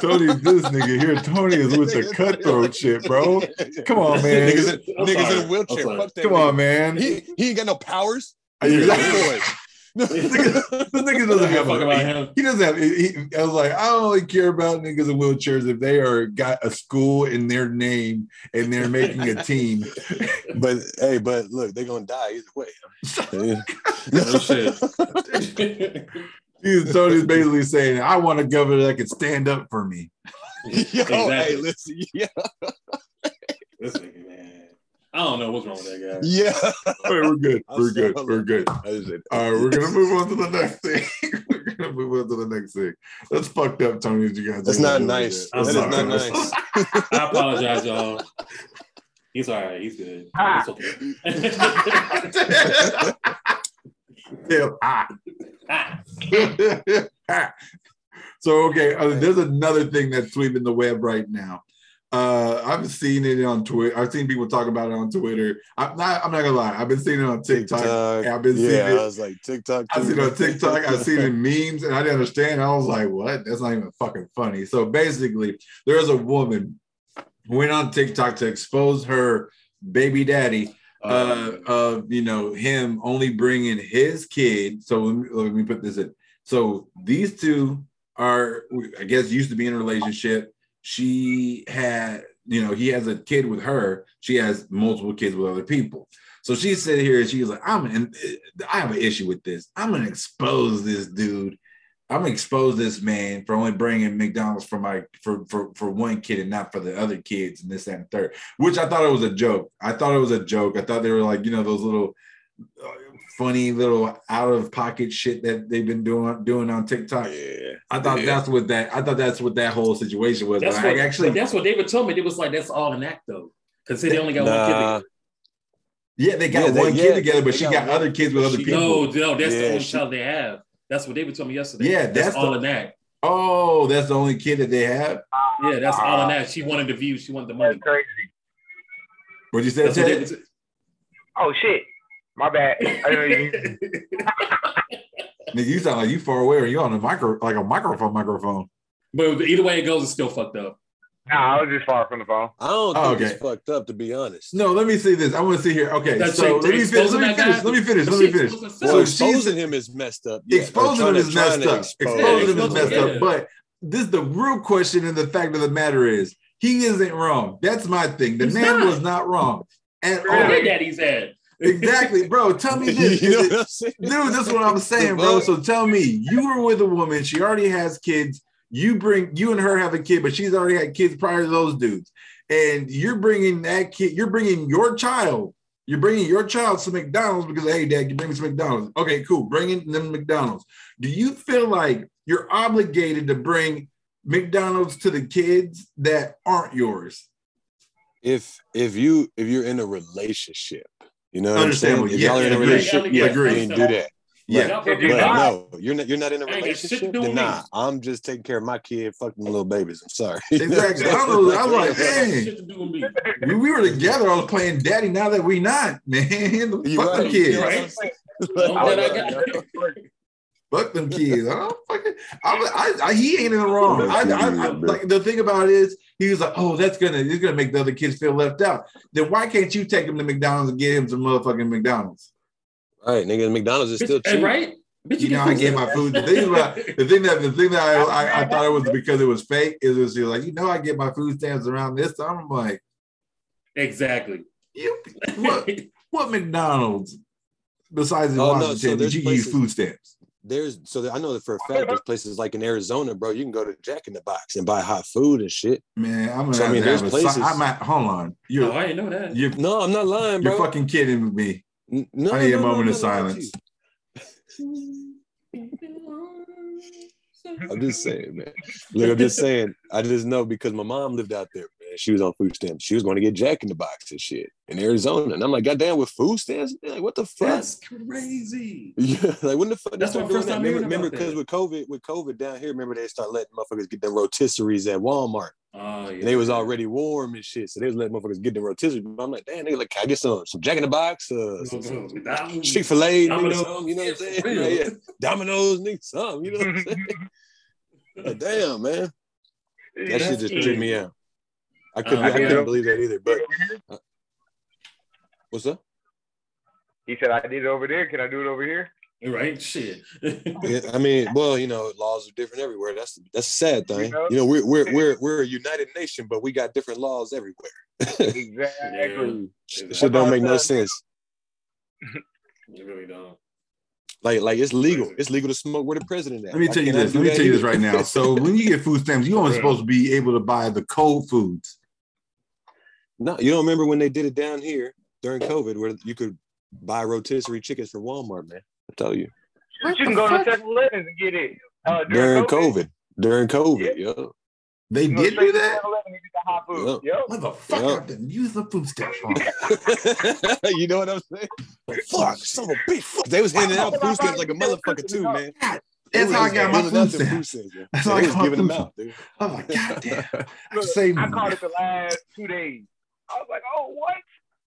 Tony, this nigga here, Tony is with the cutthroat shit, bro. Come on, man. Niggas in, I'm niggas in a wheelchair. I'm. Fuck that Come on, man. He, he ain't got no powers. [LAUGHS] [LAUGHS] Exactly. this nigga doesn't Give a fuck about him. He doesn't have. He, I was like, I only care about niggas in wheelchairs if they are got a school in their name and they're making a team. [LAUGHS] But hey, but look, they're gonna die either way. [LAUGHS] No shit. He's Tony's basically saying, I want a governor that can stand up for me. Yo, Exactly. hey, listen, yeah, This nigga, man. I don't know what's wrong with that guy. yeah. [LAUGHS] All right, we're good. We're good. We're good. I just said- All right, we're gonna [LAUGHS] move on to the next thing. [LAUGHS] we're gonna move on to the next thing. That's fucked up, Tony. You guys. That's not nice. that. I'm That is not nice. I apologize, y'all. He's all right. He's good. Ah. It's okay. Yeah. Ah. Ah. Ah. so okay, uh, there's another thing that's sweeping the web right now. Uh, I've seen it on Twitter. I've seen people talk about it on Twitter. I'm not. I'm not gonna lie. I've been seeing it on TikTok. TikTok. I've been seeing yeah, it. I was like TikTok. I've seen it on TikTok. I've seen it in [LAUGHS] memes, and I didn't understand. I was like, "What? That's not even fucking funny." So basically, there's a woman who went on TikTok to expose her baby daddy uh, of you know him only bringing his kid. So let me, let me put this in. So these two are, I guess, used to be in a relationship. She had, you know, he has a kid with her. She has multiple kids with other people. So she said here, she was like, "I'm," and I have an issue with this. I'm gonna expose this dude I'm gonna expose this man for only bringing McDonald's for my for for for one kid and not for the other kids and this that, and third. Which I thought it was a joke. I thought it was a joke. I thought they were like you know those little funny little out of pocket shit that they've been doing doing on TikTok. Yeah. I thought Yeah. that's what that I thought that's what that whole situation was. That's what I actually that's what David told me. It was like that's all an act though, because they only got one kid. Together. yeah they got Yeah, they- one yeah, kid together, but she got got other kids with other she- people. No, no, that's the only she- child they have. That's what David told me yesterday. Yeah, that's, that's all the- an act. Oh, that's the only kid that they have. Yeah, that's all an act. She ah. wanted the views. She wanted the money. That's crazy. What'd you say? That's what Ted? David Oh shit. My bad. I you- [LAUGHS] Nigga, you sound like you far away or you on a micro like a microphone microphone. But either way it goes, it's still fucked up. Nah, I was just far from the phone. I don't Oh, think okay. it's fucked up to be honest. No, let me see this. I want to see here. Okay, That's so like let me finish. Let me finish. Let me finish. Let me she finish. exposed So Well, herself. she's- exposing him is messed up. Yeah, Exposing him is messed up. expose Exposing him is messed him, up. But this the real question and the fact of the matter is he isn't wrong. That's my thing. The He's man not. was not wrong at Oh, all. her daddy's at. Exactly, bro. Tell me [LAUGHS] this. you know what it- I'm? Dude, this is what I'm saying, bro. So tell me, you were with a woman, she already has kids. You bring you and her have a kid, but she's already had kids prior to those dudes. And you're bringing that kid, you're bringing your child, you're bringing your child to McDonald's because, hey, dad, you bring me some McDonald's. Okay, cool. Bringing them McDonald's. Do you feel like you're obligated to bring McDonald's to the kids that aren't yours? if if you if you're in a relationship, you know what I'm saying? Understandable. If Yeah, y'all are in a agree. relationship, Yeah, yeah, agree. agree. do that. Yeah. Y'all If you broke But not- no, you're not. You're not in a I ain't got shit to relationship. Then with me. nah, I'm just taking care of my kid. Fuck them little babies. I'm sorry. [LAUGHS] Exactly. I was, I was like, Y'all dang. shit to do with me. We, we were together. I was playing daddy. Now that we not, [LAUGHS] man. You Fuck them right. kids. Right. right. I'm glad I uh, got [LAUGHS] Fuck them kids. I don't fucking. I, I, I, he ain't in the wrong. I, I, I, like the thing about it is, he was like, "Oh, that's gonna, it's gonna make the other kids feel left out." Then why can't you take him to McDonald's and get him some motherfucking McDonald's? Right, nigga. McDonald's is still cheap. right? Bitch, You know, I get my food. The thing about the thing that the thing that I, I, I thought it was because it was fake is it was like, you know, I get my food stamps around this time. I'm like, Exactly. you what what [LAUGHS] McDonald's besides in Oh, no, Washington so did you places- use food stamps? There's so that I know that for a fact there's [LAUGHS] places like in Arizona, bro. You can go to Jack in the Box and buy hot food and shit. Man, I'm gonna So, I mean, to there's a si- places- I'm at, hold on. Oh, You're I didn't know that. you're No, I'm not lying, bro. you're fucking kidding me. No, I need a no, no, moment no, of silence. I'm just saying, man. Look, I'm just saying. I just know because my mom lived out there, man. She was on food stamps. She was going to get Jack in the Box and shit in Arizona, and I'm like, God damn, with food stamps, like, what the fuck? That's crazy. [LAUGHS] Yeah, like when the fuck they That's start my first time Remember, remember because with COVID, with COVID down here, remember they start letting motherfuckers get them rotisseries at Walmart. Oh, yeah. And they was already warm and shit, so they was letting motherfuckers get them rotisseries. But I'm like, damn, nigga, like, can I get some some Jack in the Box, uh, some, some Chick Fil A, you know what I'm saying? [LAUGHS] Yeah, Yeah, Domino's, nigga, some, you know what I'm [LAUGHS] saying? Like, damn, man, that shit just tripped me out. I couldn't, Uh, I yeah. couldn't believe that either. But uh, what's up? He said, I did it over there. Can I do it over here? Right? Shit. Yeah, I mean, well, you know, laws are different everywhere. That's that's a sad thing. You know? You know, we're we're we're we're a united nation, but we got different laws everywhere. Exactly. Shit don't make no sense. You really don't. Like like it's legal. It's legal to smoke where the president at. Let me tell you this. Let me tell you this right now. So when you get food stamps, you [LAUGHS] only Right. supposed to be able to buy the cold foods. No, you don't remember when they did it down here during COVID where you could buy rotisserie chickens from Walmart, man. I tell you. But you can go to 7-Eleven and get it. Uh, During COVID. During COVID, yo. They You did do that. 7-Eleven and the hot food. Yep. Motherfucker, Yeah. I use the food stamps. [LAUGHS] wrong. [LAUGHS] you know what I'm saying? Fuck, son of a bitch. Fuck. They was handing out food stamps like a motherfucker too, man. That's how I got my Giving food stamps. stamps. That's how I was got my giving them food out, dude. I'm like, God damn. I Look, saved I caught it the last two days. I was like, oh, what?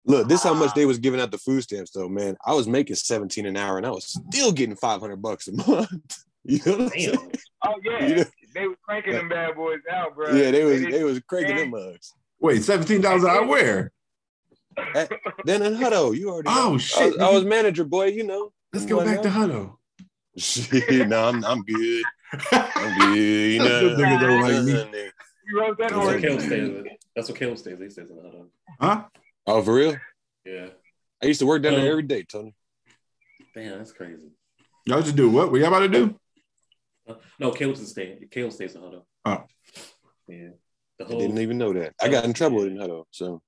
Look, this how much they was giving out the food stamps though, man. I was making 17 an hour and I was still getting 500 bucks a month. [LAUGHS] You know what I'm saying? Damn. Oh, yeah. You know- They was cranking them bad boys out, bro. Yeah, they was didn't- they was cranking them mugs. Wait, seventeen dollars out where? Then in Hutto, you already know. Oh I shit! was, I was manager, boy, you know. Let's go back to Whatnot. Hutto. Shit, [LAUGHS] no, I'm, I'm good. I'm [LAUGHS] good. You know. Those niggas don't like me. Nothing. You wrote that That's on what it. Caleb stays with. That's what Caleb stays. He stays in the Hutto. Huh? Oh, for real? Yeah. I used to work down there every day, Tony. Damn, that's crazy. Y'all just do what? What y'all about to do? Uh, no, Caleb stays. Caleb stays in Hutto. Oh. Yeah. The I whole. didn't even know that. I got in trouble in Hutto. So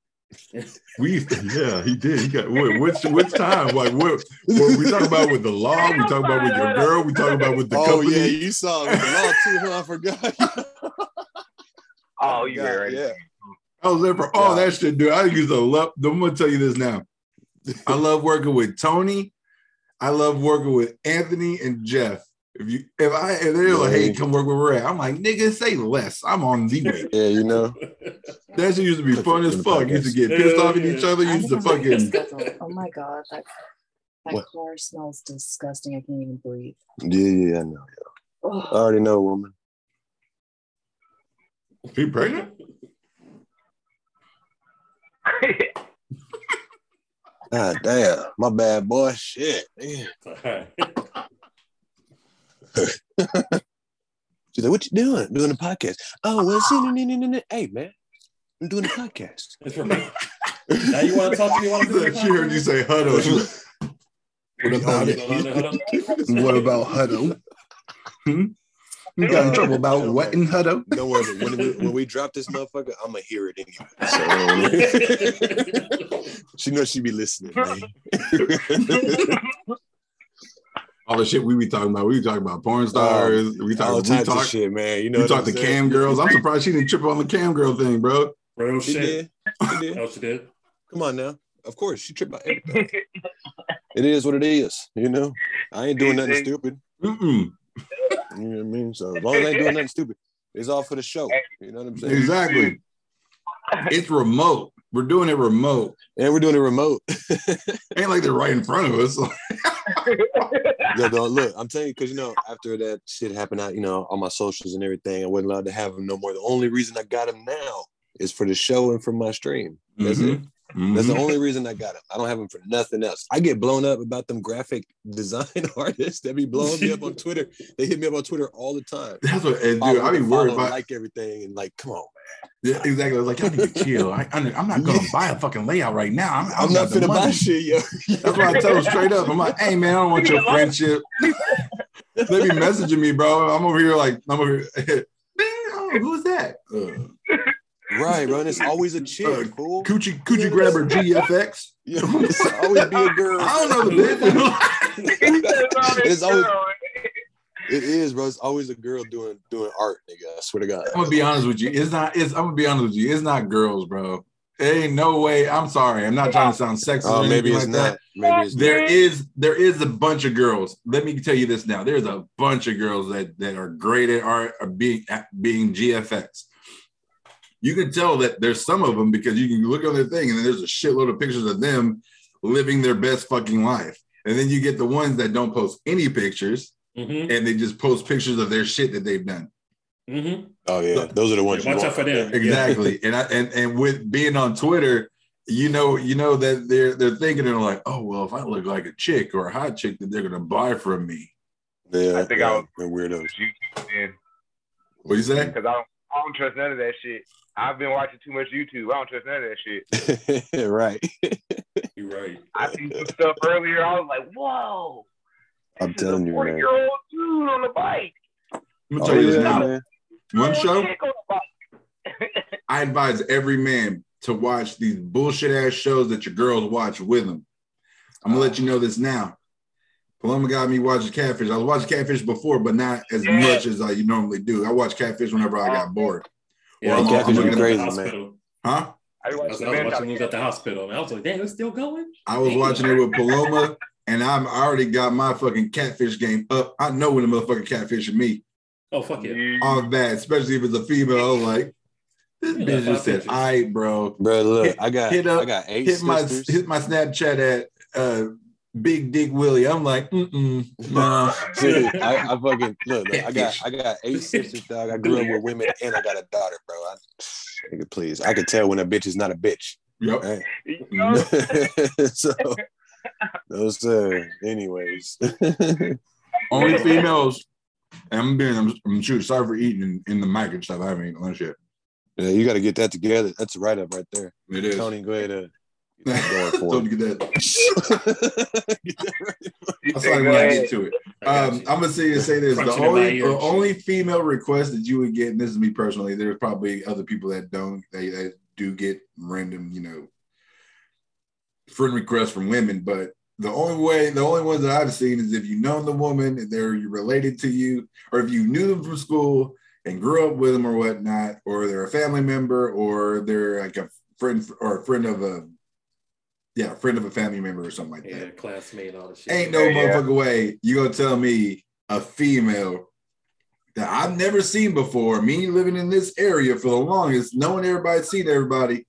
[LAUGHS] We used to, yeah, he did. He got what, which which time? Like what, what we talk about with the law? We talk about with your girl? We talk about with the oh company? yeah, you saw the law too, huh? I forgot. [LAUGHS] Oh, you yeah, already. yeah. I was there for all Yeah. that shit, dude. I used to love. I'm gonna tell you this now. [LAUGHS] I love working with Tony. I love working with Anthony and Jeff. If you, if I, if they're like, "Hey, come work with we're at," I'm like, "Nigga, say less." I'm on the way. [LAUGHS] Yeah, you know. [LAUGHS] That shit used to be fun as fuck. Used to get pissed off at each other. Used to think fucking. Oh my god, that, that What? car smells disgusting. I can't even breathe. Yeah, yeah, I know. Yeah. I already know, woman. He pregnant? God damn, my bad boy. Shit. Man. She's like, what you doing? Doing a podcast. Oh, well, see, no, no, no, no, no. hey, man, I'm doing a podcast. It's for me. Now you want to talk to me? Want to She heard you say Hutto. What about it? What about Hutto? Hmm? You got in trouble about what in Hutto? Don't worry, but when we, when we drop this motherfucker, I'm gonna hear it anyway. So [LAUGHS] she knows she be listening, man. [LAUGHS] All the shit we be talking about. We be talking about porn oh, stars. we talk. All We types talk. of shit, man. You know, We what talk to cam girls. I'm surprised she didn't trip on the cam girl thing, bro. Real She shit. did. She did. [LAUGHS] Oh, she did. Come on now. Of course, she tripped about everything. It is what it is. You know, I ain't doing nothing stupid. Mm-mm. You know what I mean? So as long as I ain't doing nothing stupid, it's all for the show. You know what I'm saying? Exactly. It's remote. We're doing it remote. And we're doing it remote. [LAUGHS] Ain't like they're right in front of us. [LAUGHS] Yo, though, look, I'm telling you, because you know, after that shit happened out, you know, on my socials and everything, I wasn't allowed to have them no more. The only reason I got them now is for the show and for my stream. That's mm-hmm. it. Mhm. That's the only reason I got them. I don't have them for nothing else. I get blown up about them graphic [LAUGHS] design [LAUGHS] artists that be blowing me up on [LAUGHS] Twitter. They hit me up on Twitter all the time. That's what, and dude. I be worried about. like everything and like, come on, Yeah, exactly. I was like, y'all need to chill. I, I'm I'm not gonna buy a fucking layout right now. I'm, man. I'm I'm not got the finna buy shit, yo. That's why I tell them straight up. I'm like, hey man, I don't want your friendship. they be messaging me, bro. I'm over here like, I'm over here. Who's that? Uh, right, bro. And it's always a [LAUGHS] chick, Uh, cool. Coochie Coochie Grabber GFX. You know, it's always be a girl. I don't know the bitch. [LAUGHS] It's always- It is, bro. It's always a girl doing doing art, nigga. I swear to God. I'm gonna be honest with you. It's not. It's. I'm gonna be honest with you. It's not girls, bro. There ain't no way. I'm sorry. I'm not trying to sound sexist. Oh, or maybe it's like not. that. Maybe it's There not. is. There is a bunch of girls. Let me tell you this now. There's a bunch of girls that that are great at art, are being at being GFX. You can tell that there's some of them because you can look on their thing and then there's a shitload of pictures of them living their best fucking life. And then you get the ones that don't post any pictures Mm-hmm. and they just post pictures of their shit that they've done. Mm-hmm. Oh yeah, those are the ones. you Watch out for them. Exactly. and I and, and with being on Twitter, you know, you know that they're they're thinking they're like, oh well, if I look like a chick or a hot chick, that they're gonna buy from me. Yeah, I think yeah, I was- they're weirdos. What you say? Because I don't, I don't trust none of that shit. I've been watching too much YouTube. I don't trust none of that shit. [LAUGHS] right. You're right. I seen some stuff earlier. I was like, whoa. I'm telling a you, man. year old dude on the bike. I'm gonna Oh tell you this yeah, now. man. One show, chick on the bike. [LAUGHS] I advise every man to watch these bullshit ass shows that your girls watch with them. I'm gonna let you know this now. Paloma got me watching Catfish. I was watching Catfish before, but not as Yeah. much as I normally do. I watch Catfish whenever I got bored. Yeah, Or I'm- Catfish I'm is looking at crazy, the- man. hospital. Huh? I I was, I was watching talk- movies at the hospital, and I was like, "Damn, it's still going." I was watching it with Paloma, and I'm I already got my fucking catfish game up. I know when the motherfucking catfish catfishing me Oh fuck yeah! off bad, especially if it's a female. I was like, this Yeah, bitch just said, pictures. "All right, bro." Bro, look, Hit- I got hit up- I got eight Hit my hit my Snapchat at uh, Big Dick Willie. I'm like, mm no. See, I, I fucking look, look, I got [LAUGHS] I got eight sisters, dog. I grew up with women and I got a daughter, bro. I, nigga, please. I can tell when a bitch is not a bitch. Yep. Right? You know? [LAUGHS] so those uh anyways. [LAUGHS] Only females. And I'm being, I'm, I'm shoot, sorry for eating in, in the mic and stuff. I haven't eaten lunch yet. yeah, you gotta get that together. That's a write up right there. It is. Tony, go ahead uh, [LAUGHS] get that going for Told you get that. [LAUGHS] Get that right. You I'll think sorry when I get to it. Um, I'm gonna say say this: the Crunching in my only the only female request that you would get, and this is me personally. There's probably other people that don't they, that do get random, you know, friend requests from women, but the only way, the only ones that I've seen is if you know the woman and they're related to you, or if you knew them from school and grew up with them or whatnot, or they're a family member, or they're like a friend or a friend of a yeah, friend of a family member or something like that. yeah, classmate, all the shit. Ain't no Yeah, yeah. motherfucking way you gonna tell me a female that I've never seen before, me living in this area for the longest, knowing everybody, seen everybody,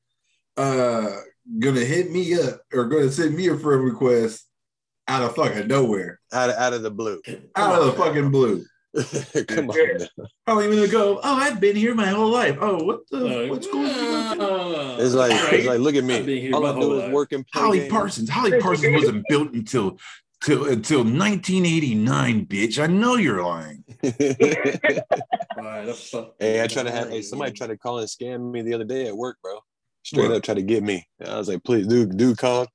uh, gonna hit me up or gonna send me a friend request out of fucking nowhere, out of, out of the blue. out of the fucking blue. [LAUGHS] Come on. Yeah. now. I don't even go. Oh, I've been here my whole life. Oh, what the? Like, what school did you go to? uh, It's like right. it's like look at I've been me. here All my I whole do is life. work and play Holly games. Parsons. Holly Parsons wasn't built until till until 1989, bitch. I know you're lying. [LAUGHS] Alright, that's fuck- hey, I try to have hey somebody tried to call and scam me the other day at work, bro. Straight What? up try to get me. And I was like, please, dude, dude called.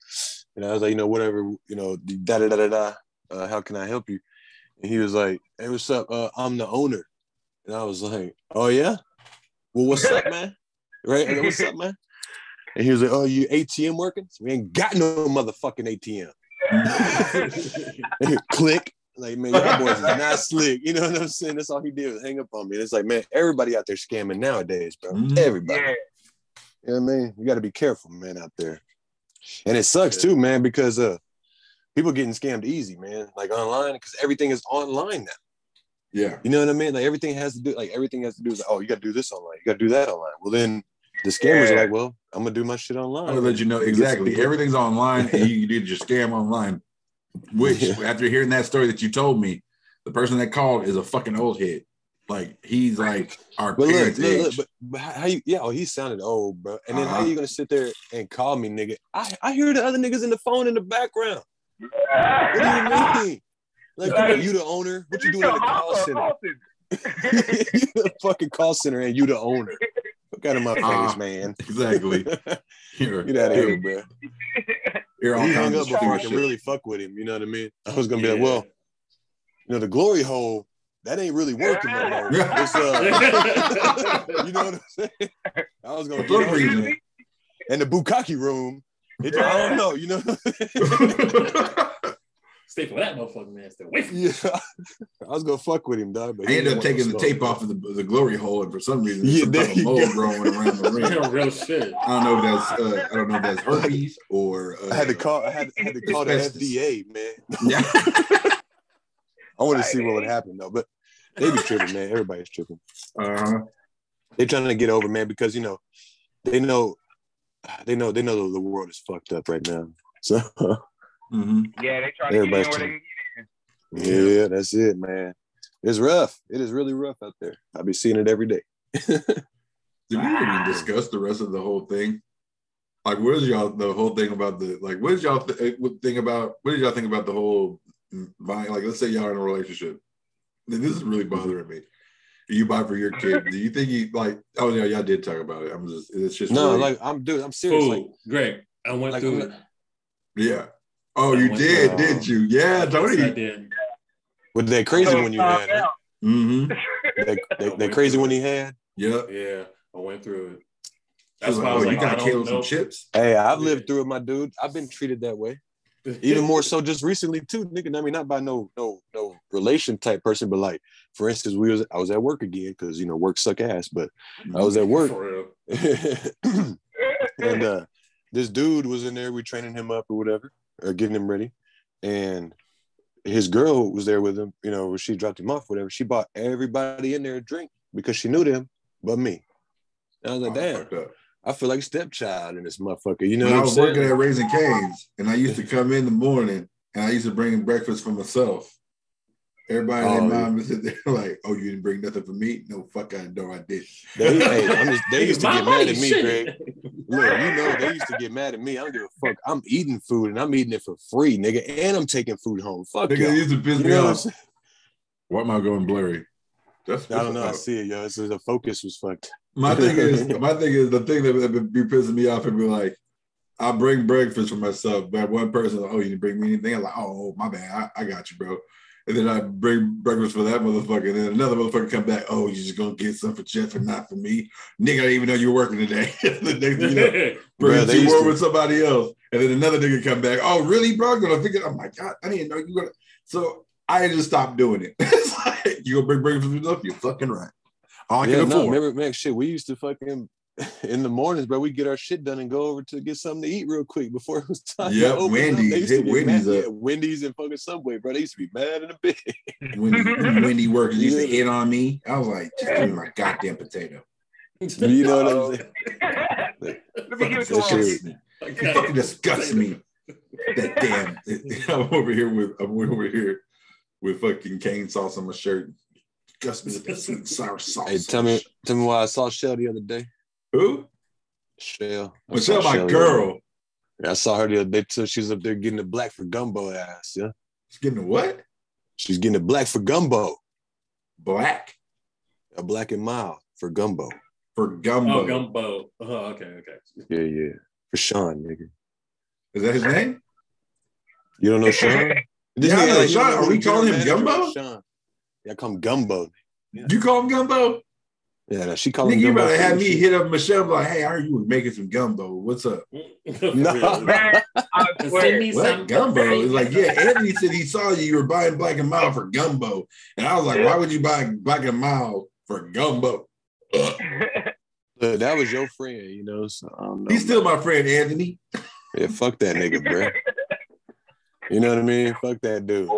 And I was like, you know, whatever, you know, da da da da da. Uh, how can I help you? And he was like, Hey, what's up? Uh, I'm the owner. And I was like, Oh yeah? Well, what's up, [LAUGHS] man? Right? What's up, man? [LAUGHS] And he was like, Oh, you ATM working? We ain't got no motherfucking ATM. [LAUGHS] Click. Like, man, y'all boys is not slick. You know what I'm saying? That's all he did was hang up on me. And it's like, man, everybody out there scamming nowadays, bro. Mhm. Everybody. Yeah. You know what I mean? You got to be careful, man, out there. And it sucks too, man, because uh people getting scammed easy, man. Like online, because everything is online now. Yeah. You know what I mean? Like everything has to do, like everything has to do is like, oh, you got to do this online, you got to do that online. Well, then the scammers Yeah. are like, well, I'm gonna do my shit online. I'm gonna let you know exactly. Everything's online, and you did your scam online. Which, Yeah. after hearing that story that you told me, the person that called is a fucking old head. Like he's like our But look, parents' look, look, age. but, but how how you? Yeah, oh, he sounded old, bro. And then how Uh-huh. you gonna sit there and call me, nigga? I, I hear the other niggas in the phone in the background. What do you mean? [LAUGHS] Like, come on, you the owner? What you doing at the call center? [LAUGHS] you the fucking call center and you the owner. Look out of my face, Uh, man. exactly. [LAUGHS] Here, Get out of here, bro. Here, all He hung up before I stupid could shit. really fuck with him. You know what I mean? I was gonna be like, well, you know, the glory hole that ain't really working no more. Uh, you know what I'm saying? I was gonna For get some on And the bukkake room, it, I don't know, you know. [LAUGHS] Stay for that motherfucker, man. Stay away from yeah, I was gonna fuck with him, dog. But I he ended up taking the tape off of the, the glory hole, and for some reason, there's Yeah, some there type of mold growing around the ring. [LAUGHS] Real shit. I don't know if that's uh, I don't know if that's herpes or uh, I had to call. I had, I had to call the FDA, man. Yeah. [LAUGHS] I want to see what would happen though, but they be tripping, man. Everybody's tripping. Uh-huh. They're trying to get over, man, because you know, they know, they know, they know the world is fucked up right now. [LAUGHS] So hmm Yeah, they try to Everybody's get in where trying- they yeah, that's it, man. It's rough. It is really rough out there. I'll be seeing it every day. [LAUGHS] Did we even discuss the rest of the whole thing? Like, what is y'all the whole thing about the like? What did y'all th- think about? What did y'all think about the whole mm. Like, let's say y'all are in a relationship. This is really bothering me. You buy for your kid. [LAUGHS] Do you think you like? Oh yeah, y'all did talk about it. I'm just. It's just No, really- like I'm dude, I'm serious. Fool. Like Greg, I went Like, through I'm it. yeah. Oh, you I went did, through- did you? Yeah, Yes, I Tony. did. but they crazy when you had it. Mm-hmm. They, they, they crazy when he had. Yep. Yeah, I went through it. That's That's like, why I oh, was you like, I got don't killed some chips. Hey, I've Yeah. lived through it, my dude. I've been treated that way. Even more [LAUGHS] so just recently too, nigga. I mean, not by no no no relation type person, but like for instance, we was I was at work again because you know work suck ass, but I was at work [LAUGHS] and uh this dude was in there, we training him up or whatever, or getting him ready. And his girl was there with him, you know, she dropped him off, whatever. She bought everybody in there a drink because she knew them, but me. And I was Oh, like, damn, fucked up. I feel like a stepchild in this motherfucker. You know when I what I'm was working at Raising Cane's, and I used to [LAUGHS] come in the morning, and I used to bring breakfast for myself. Everybody Oh, in their mom sitting there [LAUGHS] like, "Oh, you didn't bring nothing for me? No, fuck, I know I did." They, hey, I'm just, they [LAUGHS] used to get mad at me. Greg. Look, you know, they used to get mad at me. I don't give a fuck. I'm eating food and I'm eating it for free, nigga, and I'm taking food home. Fuck Nigga, it used to piss me what off. Why am I going blurry? That's I don't know. I see it, yo. It's, the focus was fucked. My thing is, [LAUGHS] my thing is the thing that would be pissing me off and be like, I bring breakfast for myself, but one person, oh, you didn't bring me anything. I'm like, oh, my bad, I, I got you, bro. And then I bring breakfast for that motherfucker. And then another motherfucker come back. Oh, you just gonna get some for Jeff and not for me, nigga. I didn't even know you were working today. [LAUGHS] the next you know, [LAUGHS] Bruh, bring they two used more to- with somebody else. And then another nigga come back. Oh, really, bro? I'm Gonna figure? I'm like, God, I didn't know you gonna. So I just stopped doing it. [LAUGHS] it's like you gonna bring breakfast for yourself? You're fucking right. All I yeah, can no, afford. remember, man, shit, we used to fucking [LAUGHS] in the mornings, bro. We get our shit done and go over to get something to eat real quick before it was time. Yep, to Wendy's. Up. Used to Hit Wendy's mad, up. yeah, Wendy's and fucking Subway, bro. They used to be mad in a bit. [LAUGHS] when when he worked, he used to hit on me. I was like, just give me my goddamn potato. you know what I'm saying? Let me Fucking give it to That shit- him. me. It fucking disgusts me. That damn. I'm over here with I'm over here with fucking cane sauce on my shirt. Disgusts me with that sweet sour sauce. Hey, tell me, tell me why I saw Shell the other day. who? Shell. I Michelle, saw my Shell girl. Yeah, I saw her the other day too. She's up there getting the black for gumbo ass. Yeah, She's getting a what? she's getting the black for gumbo. Black A black and mild for gumbo. for gumbo. Oh, gumbo. Oh, okay, okay. Yeah, yeah. For Sean, nigga. Is that his name? You don't know Sean? [LAUGHS] This Yeah, nigga, like, you Sean. Are we calling him Gumbo? Sean. Yeah, I call him Gumbo. You call him gumbo? Yeah, no, she called Nigga, him you Gumbo. better have me She- hit up Michelle like, hey, I heard you were making some gumbo. What's up? [LAUGHS] No. Man, I swear. What gumbo? It's like, yeah, Anthony said he saw you. You were buying Black and Mild for gumbo, and I was like, why would you buy Black and Mild for gumbo? [LAUGHS] Look, that was your friend, you know. So I don't know. He's still my friend, Anthony. yeah, fuck that nigga, bro. [LAUGHS] You know what I mean? Fuck that dude.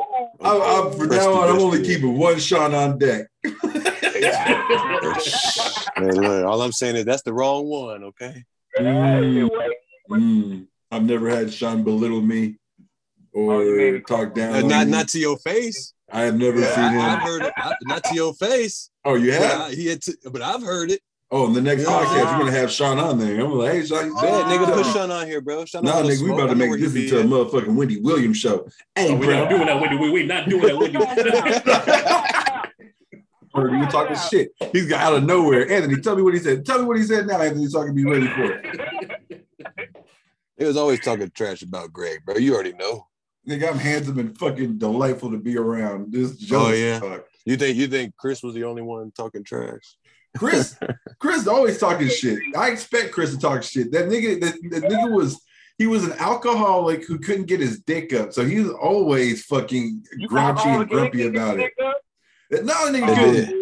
I, I, from now on, I'm only keeping one Sean on deck. [LAUGHS] Man, look, all I'm saying is that's the wrong one, okay? Mm, mm. I've never had Sean belittle me Oh, or mean- talk down. Uh, not me. not to your face. I have never Yeah, seen him. I, have heard it. I- not to your face. oh, you But, have? I, he had to, but I've heard it. Oh, in the next Yeah. podcast, we're gonna have Sean on there. I'm like, hey, Sean. Yeah, nigga, put Sean. Sean on here, bro. Sean Nah, nigga, we about to make this into a motherfucking Wendy Williams show. Hey, Oh, we're not bro. doing that, Wendy. We, we not doing that, Wendy. [LAUGHS] You talking shit. He's got out of nowhere. Anthony, tell me what he said. Tell me what he said now, Anthony, so I can be ready for it. He was always talking trash about Greg, bro. You already know. Nigga, I'm handsome and fucking delightful to be around. This Oh, yeah. fuck. You think you think Chris was the only one talking trash? Chris, Chris always talking shit. I expect Chris to talk shit. That nigga, that, that nigga was he was an alcoholic who couldn't get his dick up. So he was always fucking grouchy and grumpy about it. No, nigga, And dude, then,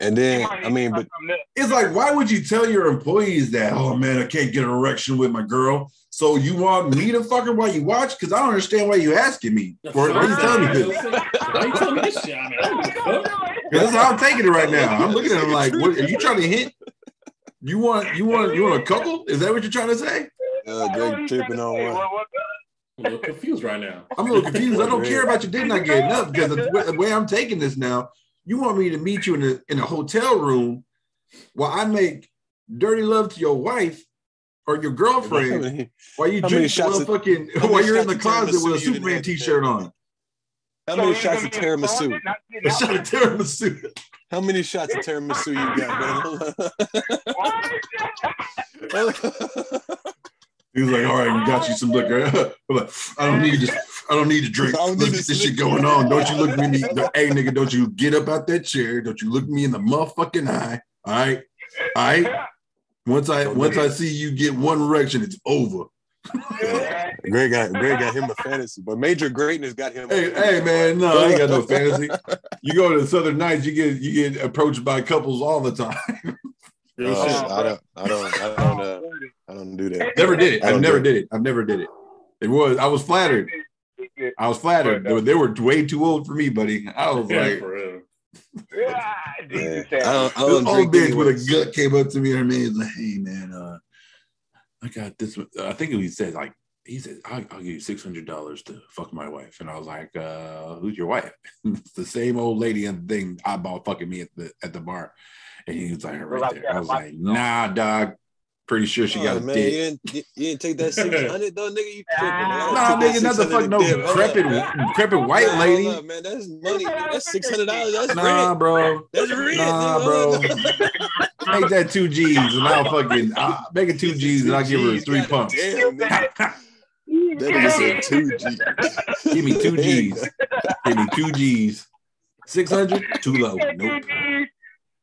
and then I mean, but it's like, why would you tell your employees that? Oh man, I can't get an erection with my girl. So you want me to fuck her while you watch? Because I don't understand why you're asking me. Or why you telling me this? Why you telling me this shit? I mean, I don't give a fuck. Because that's how I'm taking it right now. I'm looking at him like, what are you trying to hint? You want you want you want a couple? Is that what you're trying to say? uh, Greg tripping on what? I'm a little confused right now. I'm a little confused. I don't [LAUGHS] care about your dick not getting up because the way, the way I'm taking this now, you want me to meet you in a in a hotel room while I make dirty love to your wife or your girlfriend many, while you How many drink shots of- fucking how many while you're in the closet with a tiramisu you done Superman t-shirt on. how many shots of tiramisu? [LAUGHS] A shot of tiramisu. How many shots of tiramisu you got, [LAUGHS] man? He was like, "All right, we got you some liquor." [LAUGHS] I'm like, I don't need to. I don't need to drink. I don't need get this this shit liquor. going on. Don't you look me? in the- Hey, nigga, don't you get up out that chair? Don't you look me in the motherfucking eye? All right, all right. Once I once I see you get one erection, it's over. [LAUGHS] Greg got Greg got him a fantasy, but major greatness got him. Hey, hey, man, no, I ain't got no fantasy. [LAUGHS] You go to the Southern Nights, you get you get approached by couples all the time. [LAUGHS] Real Oh. I don't, I don't, I don't, uh, I don't do that. never did it. I I never do did it. I've never did it. It was. I was flattered. I was flattered. They were, they were way too old for me, buddy. I was Yeah, like, for real. Yeah. I don't, I This don't old drink bitch with a gut came up to me and her man was like, "Hey man, uh, I got this." one." I think he said like he said, "I'll, I'll give you six hundred dollars to fuck my wife," and I was like, uh, "Who's your wife?" [LAUGHS] it's the same old lady and thing eyeball fucking me at the at the bar, and he was like, "Right there." I was like- like, "Nah, dog. Pretty sure she got Oh, a man, dick." you didn't, you, you didn't take that six hundred though, nigga. You tripping? Nah, nigga, not the fuck no dip. Hold decrepit, decrepit white Nah, lady. hold up, man, that's money. That's six hundred dollars. That's Nah, rent. bro. That's rent. Nah, nigga. bro. Make [LAUGHS] that two G's and I'll fucking I'll make it two G's and I'll give her three God pumps. Damn, nigga. [LAUGHS] That nigga two G. Give me two [LAUGHS] G's. Give me two G's. Six hundred, too low. Nope.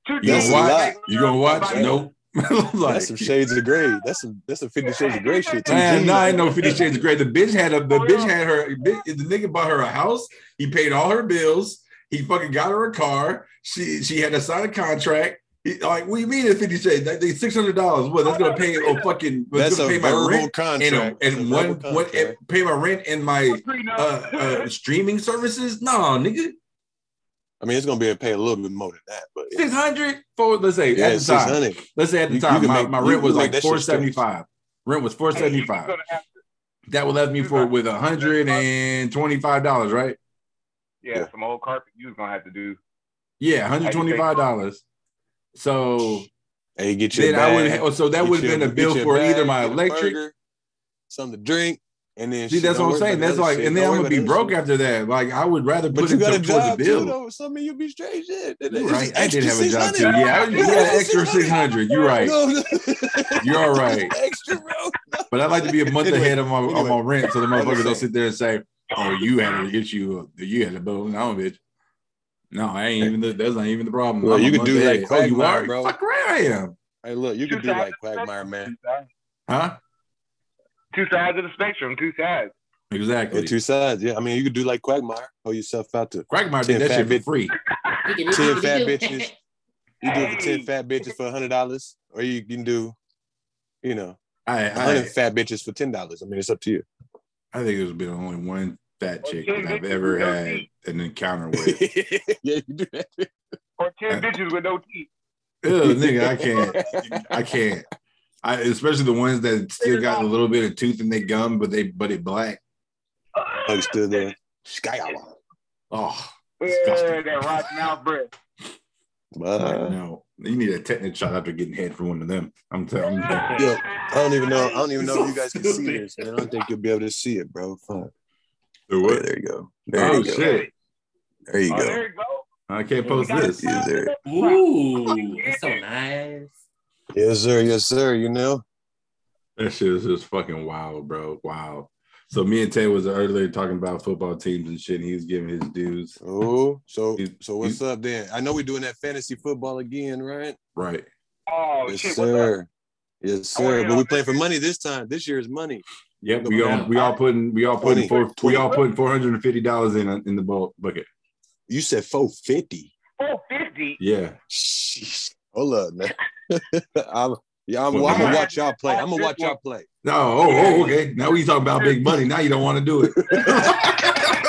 You gonna watch? You gonna watch? Nope. [LAUGHS] like, That's some shades of gray. That's some that's some Fifty Shades of Grey shit. Two Man, Gs. nah, I ain't no Fifty Shades of Grey. The bitch had a the bitch had her the nigga bought her a house. He paid all her bills. He fucking got her a car. She she had to sign a contract. He, like, what do you mean it's Fifty Shades? Like, they six hundred dollars. What? That's gonna pay a fucking. That's That's a gonna pay my verbal rent and, contract. and That's a one verbal one contract. pay my rent and my uh, uh streaming services. No, nigga, I mean, it's gonna be able to pay a little bit more than that, but six hundred for let's say yeah, at the six time. hundred. Let's say at the You- you time can my, make- my rent was like four seventy five. Rent was four seventy five. That would left me for with hundred and twenty five dollars, right? Yeah, some old carpet you was gonna have to do. Yeah, hundred twenty five dollars. So Hey, get your then I would have. So that would have been a bill for bag, either my electric. burger, something to drink, and then See, that's what I'm saying. That's like, other and shit. then I'm gonna be broke shit. after that. Like I would rather But put you it got a to- towards job the too, bill. though. So I mean, you'll be straight shit. You're right. I did have a job too. Yeah, I, yeah, extra six hundred. You're right. No, no. [LAUGHS] You're all right. [LAUGHS] extra, bro. But I'd like to be a month Anyway, ahead of my on my rent, so the [LAUGHS] motherfuckers don't sit there and say, "Oh, you had to get you, uh, you had to bill." No, bitch. No, I ain't even. The, that's not even the problem. Well, I'm you can do ahead. like Oh, you Quagmire, are, bro. Fuck right, I am. Hey, look, you can do like Quagmire, man. Huh? Two sides of the spectrum, two sides. Exactly. Yeah, two sides. Yeah, I mean, you could do like Quagmire. Hold yourself out to Quagmire Ten did that fat shit for bitch. free. [LAUGHS] ten fat bitches. You do it for ten fat bitches for hundred dollars, or you can do, you know, I, hundred I, fat bitches for ten dollars. I mean, it's up to you. I think there's been only one fat chick that I've ever had an encounter [LAUGHS] with. yeah, you do that. Or ten bitches with no teeth. Ew, nigga, I can't. I can't. I especially the ones that still got a little bit of tooth in their gum, but they but it black. Like still there. Sky Oh, Yeah, Disgusting. that rotten mouth breath. Uh, no. You need a tetanus shot after getting head from one of them. I'm telling you. [LAUGHS] yo, I don't even know. I don't even know So if you guys can see [LAUGHS] this, man. I don't think you'll be able to see it, bro. Fuck. The Yeah, what? there you go. There Oh you go. shit! There you Oh, go. there you go. I can't post this. Yes, sir. Ooh, that's so nice. Yes, sir. Yes, sir. You know. That shit is just fucking wild, bro. Wow. So me and Tay was earlier talking about football teams and shit. And he was giving his dues. Oh, so He's- so what's up then? I know we're doing that fantasy football again, right? Right. Oh yes, shit, sir. Yes, oh, sir. But we all playing for money this time. This year's money. Yep. We all we all putting we all putting 20, four we all putting four hundred and fifty dollars in in the bulk bucket. You said four fifty. Four fifty. Yeah. Hold up, man. [LAUGHS] I'm, yeah, I'm, Well, I'm gonna watch y'all play. I'm gonna watch y'all play. No. Oh. Oh. Okay. Now we talking about big money. Now you don't want to do it. [LAUGHS]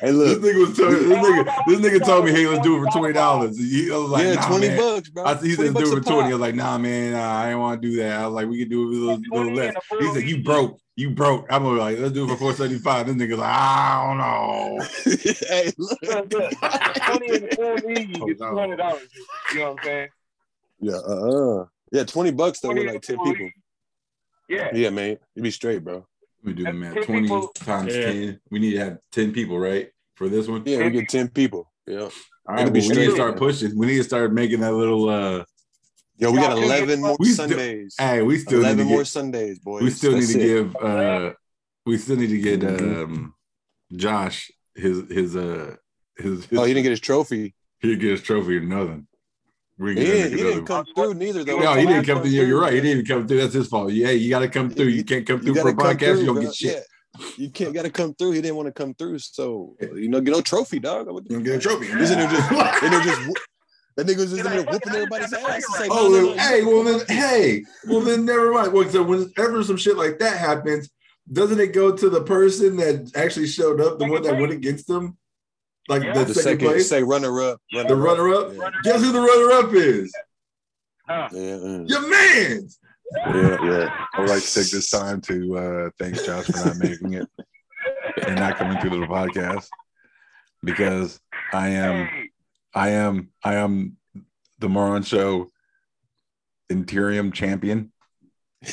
Hey, this look. nigga was telling, this nigga this nigga told me, hey, let's do it for twenty dollars. He I was like, yeah, nah, twenty man. bucks, bro. I, he 20 said do it for 20. I was like, nah, man, nah, I didn't want to do that. I was like, we could do it a little, little less. He said, you broke. You broke. I'm gonna be like, let's do it for 475. This nigga's like, I don't know. [LAUGHS] hey, look. Look, look. Twenty in the full league, you get Oh, no. two hundred dollars. Oh, you know what I'm saying? Yeah, uh-uh. Yeah, 20 bucks though 20 with like 10 people. Yeah. Yeah, man. You be straight, bro. We do the That's math. 20 people. times Yeah. 10. We need to have 10 people, right? For this one. Yeah, we get 10 people. Yeah. All right, well, we need to start pushing. We need to start making that little uh Yo, we got 11 more We still- Sundays. hey, we still 11 need to more get, Sundays, boys. we still That's need to it. give uh we still need to get Mhm. um Josh his his uh his, his Oh, he didn't get his trophy. he didn't get his trophy or nothing. We He didn't, he didn't come through neither, though. No, he didn't come through. You're right. He didn't even come through. That's his fault. Yeah, you got to come through. You can't come through for a podcast. You don't get shit. Yeah. You can't gotta come through. He didn't want to come through, so you know, get no trophy, dog. What the- You don't get a trophy. He's in there just, [LAUGHS] in there just that nigga was just in there whooping everybody's ass. It's like, Oh, no, no, then, no, hey, well then, hey, well then, never mind. Well, so whenever some shit like that happens, doesn't it go to the person that actually showed up, the one that went against them, like Yeah. the, the second, second, place, say runner up, the runner-up? Yeah, Guess who the runner-up is? Huh. yeah, yeah. Your man. yeah, yeah. [LAUGHS] I would like to take this time to uh, thank Josh for not making it and not coming through the podcast because I am, Hey, I am, I am the Moron Show Interium champion. [LAUGHS]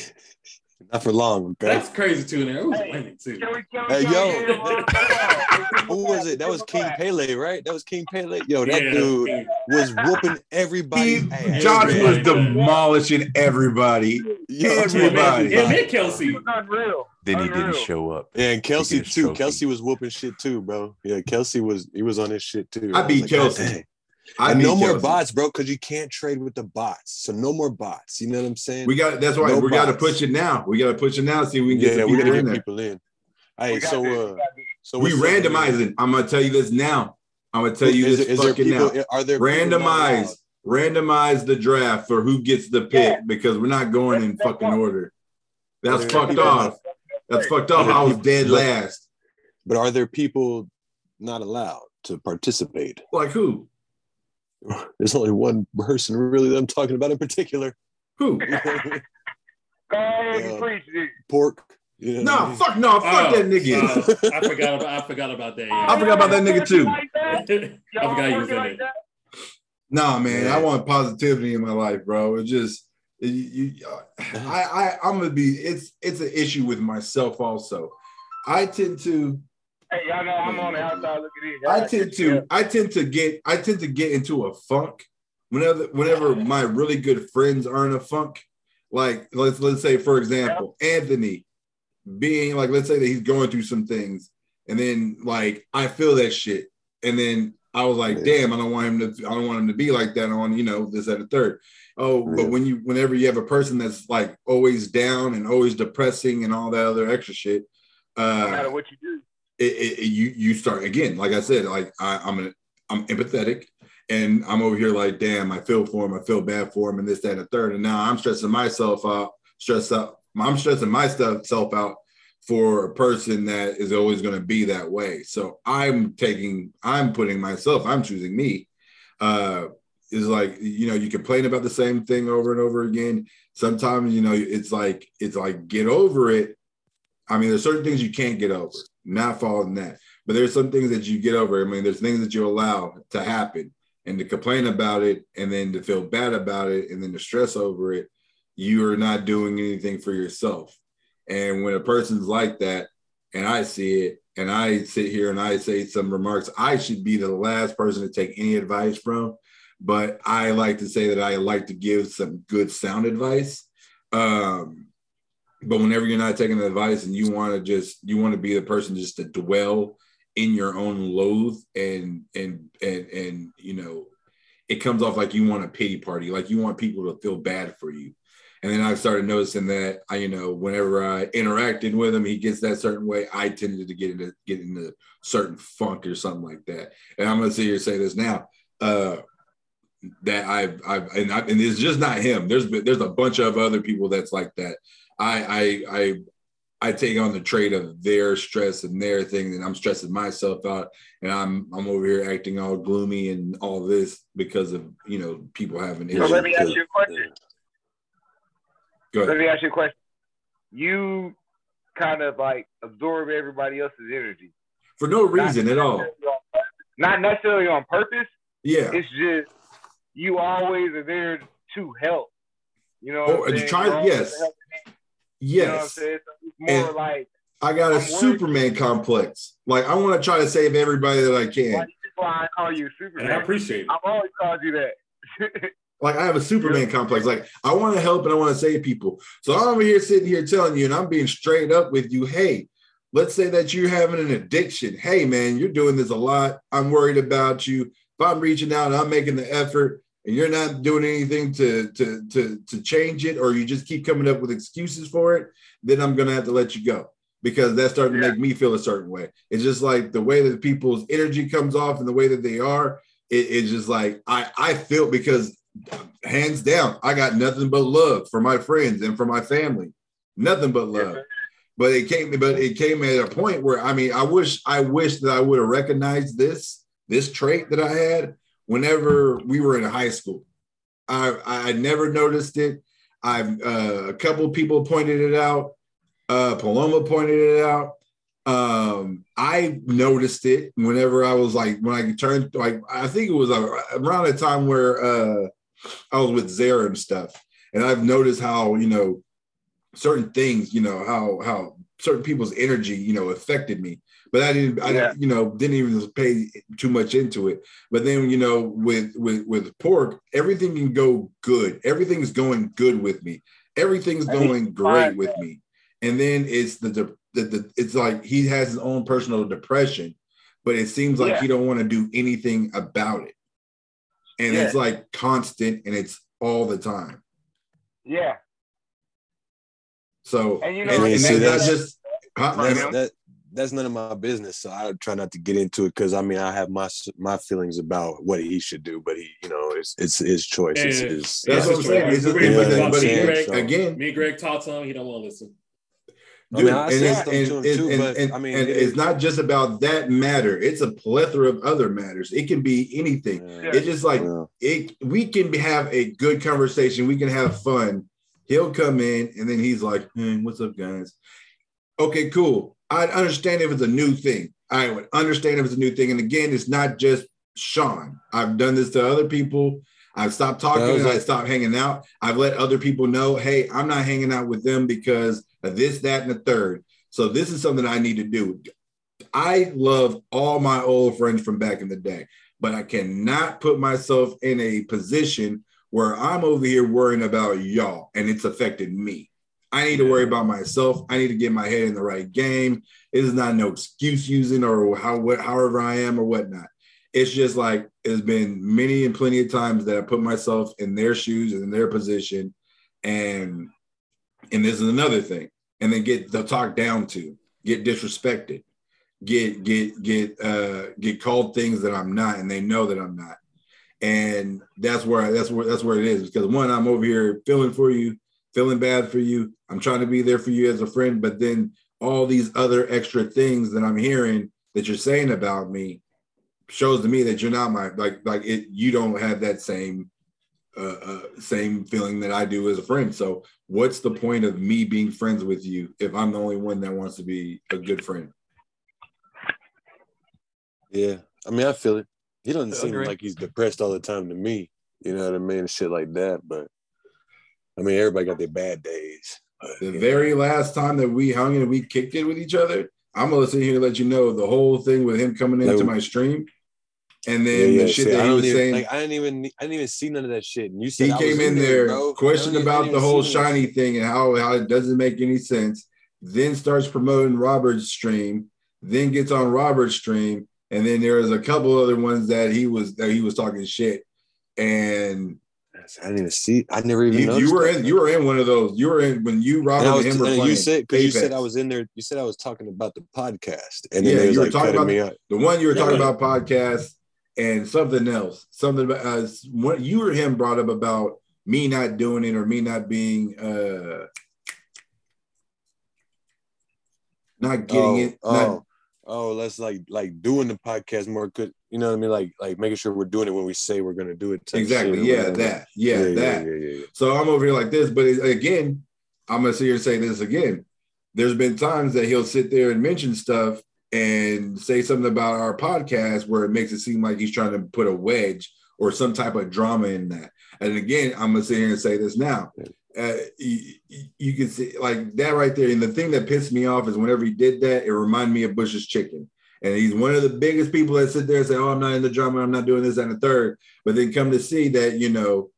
Not for long, okay? That's crazy too. There, it was winning too. can we- can we- Hey, yo. get him on the phone? Who was it? That was King Pele, right? That was King Pele. Yo, that Yeah. dude was whooping everybody. He, ass. Josh man. was demolishing everybody. Yo, everybody. telling you, Kelsey. It was unreal. then he didn't show up. Yeah, and Kelsey too. trophy. Kelsey was whooping shit too, bro. Yeah, Kelsey was he was on his shit too. I was beat like, God Kelsey. Dang. I and no more Kelsey. bots, bro, because you can't trade with the bots. So no more bots. You know what I'm saying? We got that's why No we got to push it now. We got to push it now. See if we can get yeah, some we people gotta in get there. people in. Hey, We so uh, so we what's up, randomizing. I'm gonna tell you this now. I'm gonna tell you Is this there- is there fucking people- now. Are there people not? Randomize, randomize the draft for who gets the pick Yeah. because we're not going in That's fucking fucked. order. That's fucked off. That's fucked off. I was dead last. But are there people not allowed to participate? Like who? [LAUGHS] There's only one person really that I'm talking about in particular. Who? Go ahead and Yeah. preach it. Pork. You know No, fuck no, fuck Oh, that nigga. uh, [LAUGHS] I forgot about I forgot about that. I forgot about that nigga too. Like that? [LAUGHS] I forgot he was in like it. that? Nah, man, Yeah. I want positivity in my life, bro. It just you, you, I, I I'm gonna be it's it's an issue with myself also. I tend to Hey, y'all know I'm on the outside looking in. I tend to I tend to get I tend to get into a funk whenever whenever my really good friends are in a funk. Like let's let's say for example, Anthony being like let's say that he's going through some things and then like I feel that shit and then I was like, Yeah. damn, I don't want him to I don't want him to be like that on, you know, this and the third. Oh, Yeah. but when you whenever you have a person that's like always down and always depressing and all that other extra shit, No uh matter what you do. It, it, you you start again. Like I said, like I, I'm an, I'm empathetic, and I'm over here like, damn, I feel for him, I feel bad for him, and this, that, and the third. And now I'm stressing myself out, stress out. I'm stressing myself out for a person that is always going to be that way. So I'm taking, I'm putting myself, I'm choosing me. Uh, is like you know you complain about the same thing over and over again. Sometimes you know it's like it's like get over it. I mean, there's certain things you can't get over not following that. But there's some things that you get over. I mean, there's things that you allow to happen and to complain about it and then to feel bad about it and then to stress over it. You are not doing anything for yourself. And when a person's like that, and I see it, and I sit here and I say some remarks, I should be the last person to take any advice from. But I like to say that I like to give some good sound advice. Um, but whenever you're not taking the advice and you want to just you want to be the person just to dwell in your own loathe and and and and you know it comes off like you want a pity party like you want people to feel bad for you and then i started noticing that i you know whenever i interacted with him he gets that certain way i tended to get into get into certain funk or something like that and i'm gonna sit here and say this now uh that I've, I've and, I, and it's just not him. There's there's a bunch of other people that's like that. I I I I take on the trait of their stress and their thing, and I'm stressing myself out, and I'm I'm over here acting all gloomy and all this because of you know people having So issues. let me ask you a question. Go Let me ask you a question. You kind of like absorb everybody else's energy. For no reason at all. Not necessarily on purpose. Yeah. It's just you always are there to help. You know, Oh, what I'm and saying? try- always yes. You know what I'm saying? More And- like I got a I'm worried. Superman complex. Like I want to try to save everybody that I why can. you why I call you And I appreciate it. I've always called you that. [LAUGHS] Like I have a Superman complex. Like I want to help and I want to save people. So I'm over here sitting here telling you, and I'm being straight up with you. Hey, let's say that you're having an addiction. Hey, man, you're doing this a lot. I'm worried about you. If I'm reaching out and I'm making the effort, and you're not doing anything to to to to change it, or you just keep coming up with excuses for it, then I'm gonna have to let you go because that's starting to make me feel a certain way. It's just like the way that people's energy comes off and the way that they are. It, it's just like I I feel because hands down, I got nothing but love for my friends and for my family. Nothing but love. But it came, but it came at a point where I mean, I wish, I wish that I would have recognized this, this trait that I had whenever we were in high school. I I never noticed it. I've uh, a couple people pointed it out. Uh, Paloma pointed it out. Um, I noticed it whenever I was like when I turned like I think it was around a time where uh, I was with Zara and stuff, and I've noticed how you know certain things, you know how how certain people's energy, you know, affected me. But I didn't, I Yeah. you know, didn't even pay too much into it. But then, you know, with with with pork, everything can go good. Everything's going good with me. Everything's I going great find with me. and then it's the, the, the, the it's like he has his own personal depression, but it seems like Yeah. he don't want to do anything about it, and it's like constant and it's all the time. Yeah. So And you know, and see, that's not just huh? that's, know? that that's none of my business. So I try not to get into it because I mean I have my my feelings about what he should do, but he, you know, it's it's his choice. It's his. That's what I'm saying. It's just- but, then- I'm but saying, again, Me and Greg talked to him. He don't want to listen. I mean, Dude, I and, it's, and, and- too, and- but, and- I mean, and it- it's not just about that matter. It's a plethora of other matters. It can be anything. Yeah. It's just like Yeah. it. We can have a good conversation. We can have fun. He'll come in and then he's like, "Hey, what's up, guys?" Okay, cool. I'd understand if it's a new thing. I would understand if it's a new thing. And again, it's not just Sean. I've done this to other people. I've stopped talking and stopped hanging out. I've let other people know, hey, I'm not hanging out with them because of this, that, and the third. So this is something I need to do. I love all my old friends from back in the day, but I cannot put myself in a position where I'm over here worrying about y'all and it's affected me. I need to worry about myself. I need to get my head in the right game. It is not no excuse using or how what however I am or whatnot. It's just like it's been many and plenty of times that I put myself in their shoes and in their position, and and this is another thing, and then get the talk down to, get disrespected, get get get uh get called things that I'm not, and they know that I'm not, and that's where that's where that's where it is because one, I'm over here feeling for you, feeling bad for you. I'm trying to be there for you as a friend, but then all these other extra things that I'm hearing that you're saying about me shows to me that you're not my like like it. You don't have that same uh, uh same feeling that I do as a friend. So what's the point of me being friends with you if I'm the only one that wants to be a good friend? Yeah, I mean, I feel it. He doesn't seem like he's depressed all the time to me. You know what I mean? Shit like that. But I mean, everybody got their bad days. But, The you know. very last time that we hung and we kicked it with each other, I'm gonna sit here and let you know the whole thing with him coming into No. my stream, and then yeah, the shit see, I that he was even, saying. Like, I didn't even, I didn't even see none of that shit. And you said he came in there, bro. questioned I don't even- I about the whole see none of shiny that thing and how, how it doesn't make any sense. Then starts promoting Robert's stream, then gets on Robert's stream, and then there was a couple other ones that he was that he was talking shit. And. I didn't even see. I never even. you, noticed you were that. in you were in one of those. You were in when you Robert And, I and, him were and playing. you said because you said I was in there. You said I was talking about the podcast, and then Yeah, was you were like talking about me the one you were talking about podcast and something else. Something about uh, what you or him brought up about me not doing it or me not being uh not getting oh, it. Oh, not- oh, let's like like doing the podcast more. Good, you know what I mean? Like like making sure we're doing it when we say we're gonna do it. exactly. shit Yeah, that. Yeah, yeah, that. Yeah, yeah. So I'm over here like this, but again, I'm gonna sit here and say this again. There's been times that he'll sit there and mention stuff and say something about our podcast where it makes it seem like he's trying to put a wedge or some type of drama in that. And again, I'm gonna sit here and say this now. Uh, you, you can see like that right there. And the thing that pissed me off is whenever he did that, it reminded me of Bush's chicken. And he's one of the biggest people that sit there and say, "Oh, I'm not in the drama. I'm not doing this and the third. But then come to see that, you know,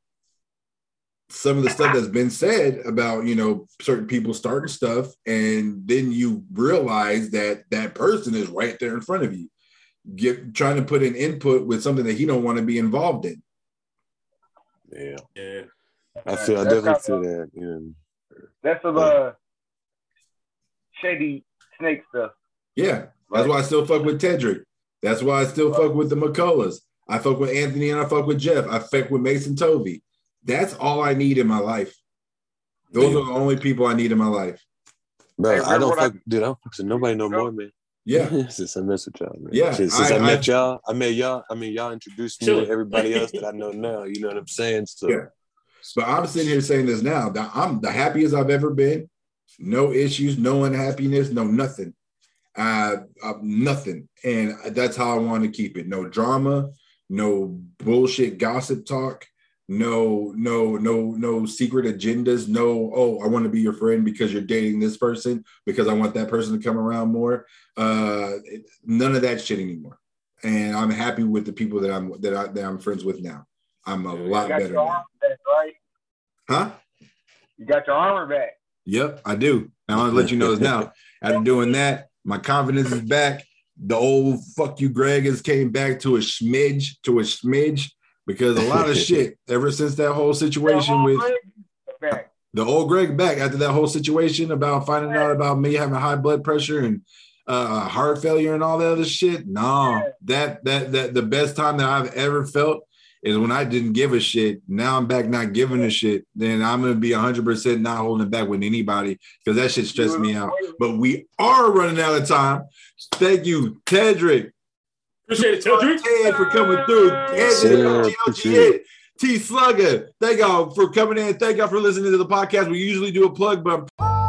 some of the stuff that's been said about you know certain people starting stuff and then you realize that that person is right there in front of you get trying to put an input with something that he don't want to be involved in Yeah, Yeah. I feel. I definitely feel that. You know. That's some uh shady snake stuff. yeah that's why i still fuck with tedrick that's why i still fuck with the mccullough i fuck with anthony and i fuck with jeff i fuck with mason tovey that's all i need in my life those Yeah. are the only people i need in my life Bro, Hey, I don't when I- fuck, dude. I don't fuck with nobody no You more, [LAUGHS] man. yeah since I mess with y'all, man. Yeah, Shit, since I, I- met I- y'all, I met y'all. I mean, y'all introduced me Sure. to everybody else that I know [LAUGHS] now. You know what I'm saying? So, Yeah. But I'm sitting here saying this now. That I'm the happiest I've ever been. No issues, no unhappiness, no nothing. Uh, uh, nothing. And that's how I want to keep it. No drama, no bullshit gossip talk, no, no, no, no secret agendas. No, oh, I want to be your friend because you're dating this person because I want that person to come around more. Uh, none of that shit anymore. And I'm happy with the people that I'm that I that I'm friends with now. I'm a lot got better your now. back, right? Huh? You got your armor back. Yep, I do. I want to let you know this now. [LAUGHS] After doing that, my confidence is back. The old fuck you, Greg, has came back to a smidge, to a smidge, because a lot of [LAUGHS] shit ever since that whole situation with the old Greg back after that whole situation about finding out about me having high blood pressure and uh, heart failure and all that other shit. No, that that that the best time that I've ever felt is when I didn't give a shit. Now I'm back not giving a shit. Then I'm gonna be 100 percent not holding back with anybody because that shit stressed me out. But we are running out of time. Thank you, Tedrick. Appreciate it, Tedrick. Ted for coming through. Yes, Ted, sir. T- Appreciate T- T Slugger. Thank y'all for coming in. Thank y'all for listening to the podcast. We usually do a plug, but I'm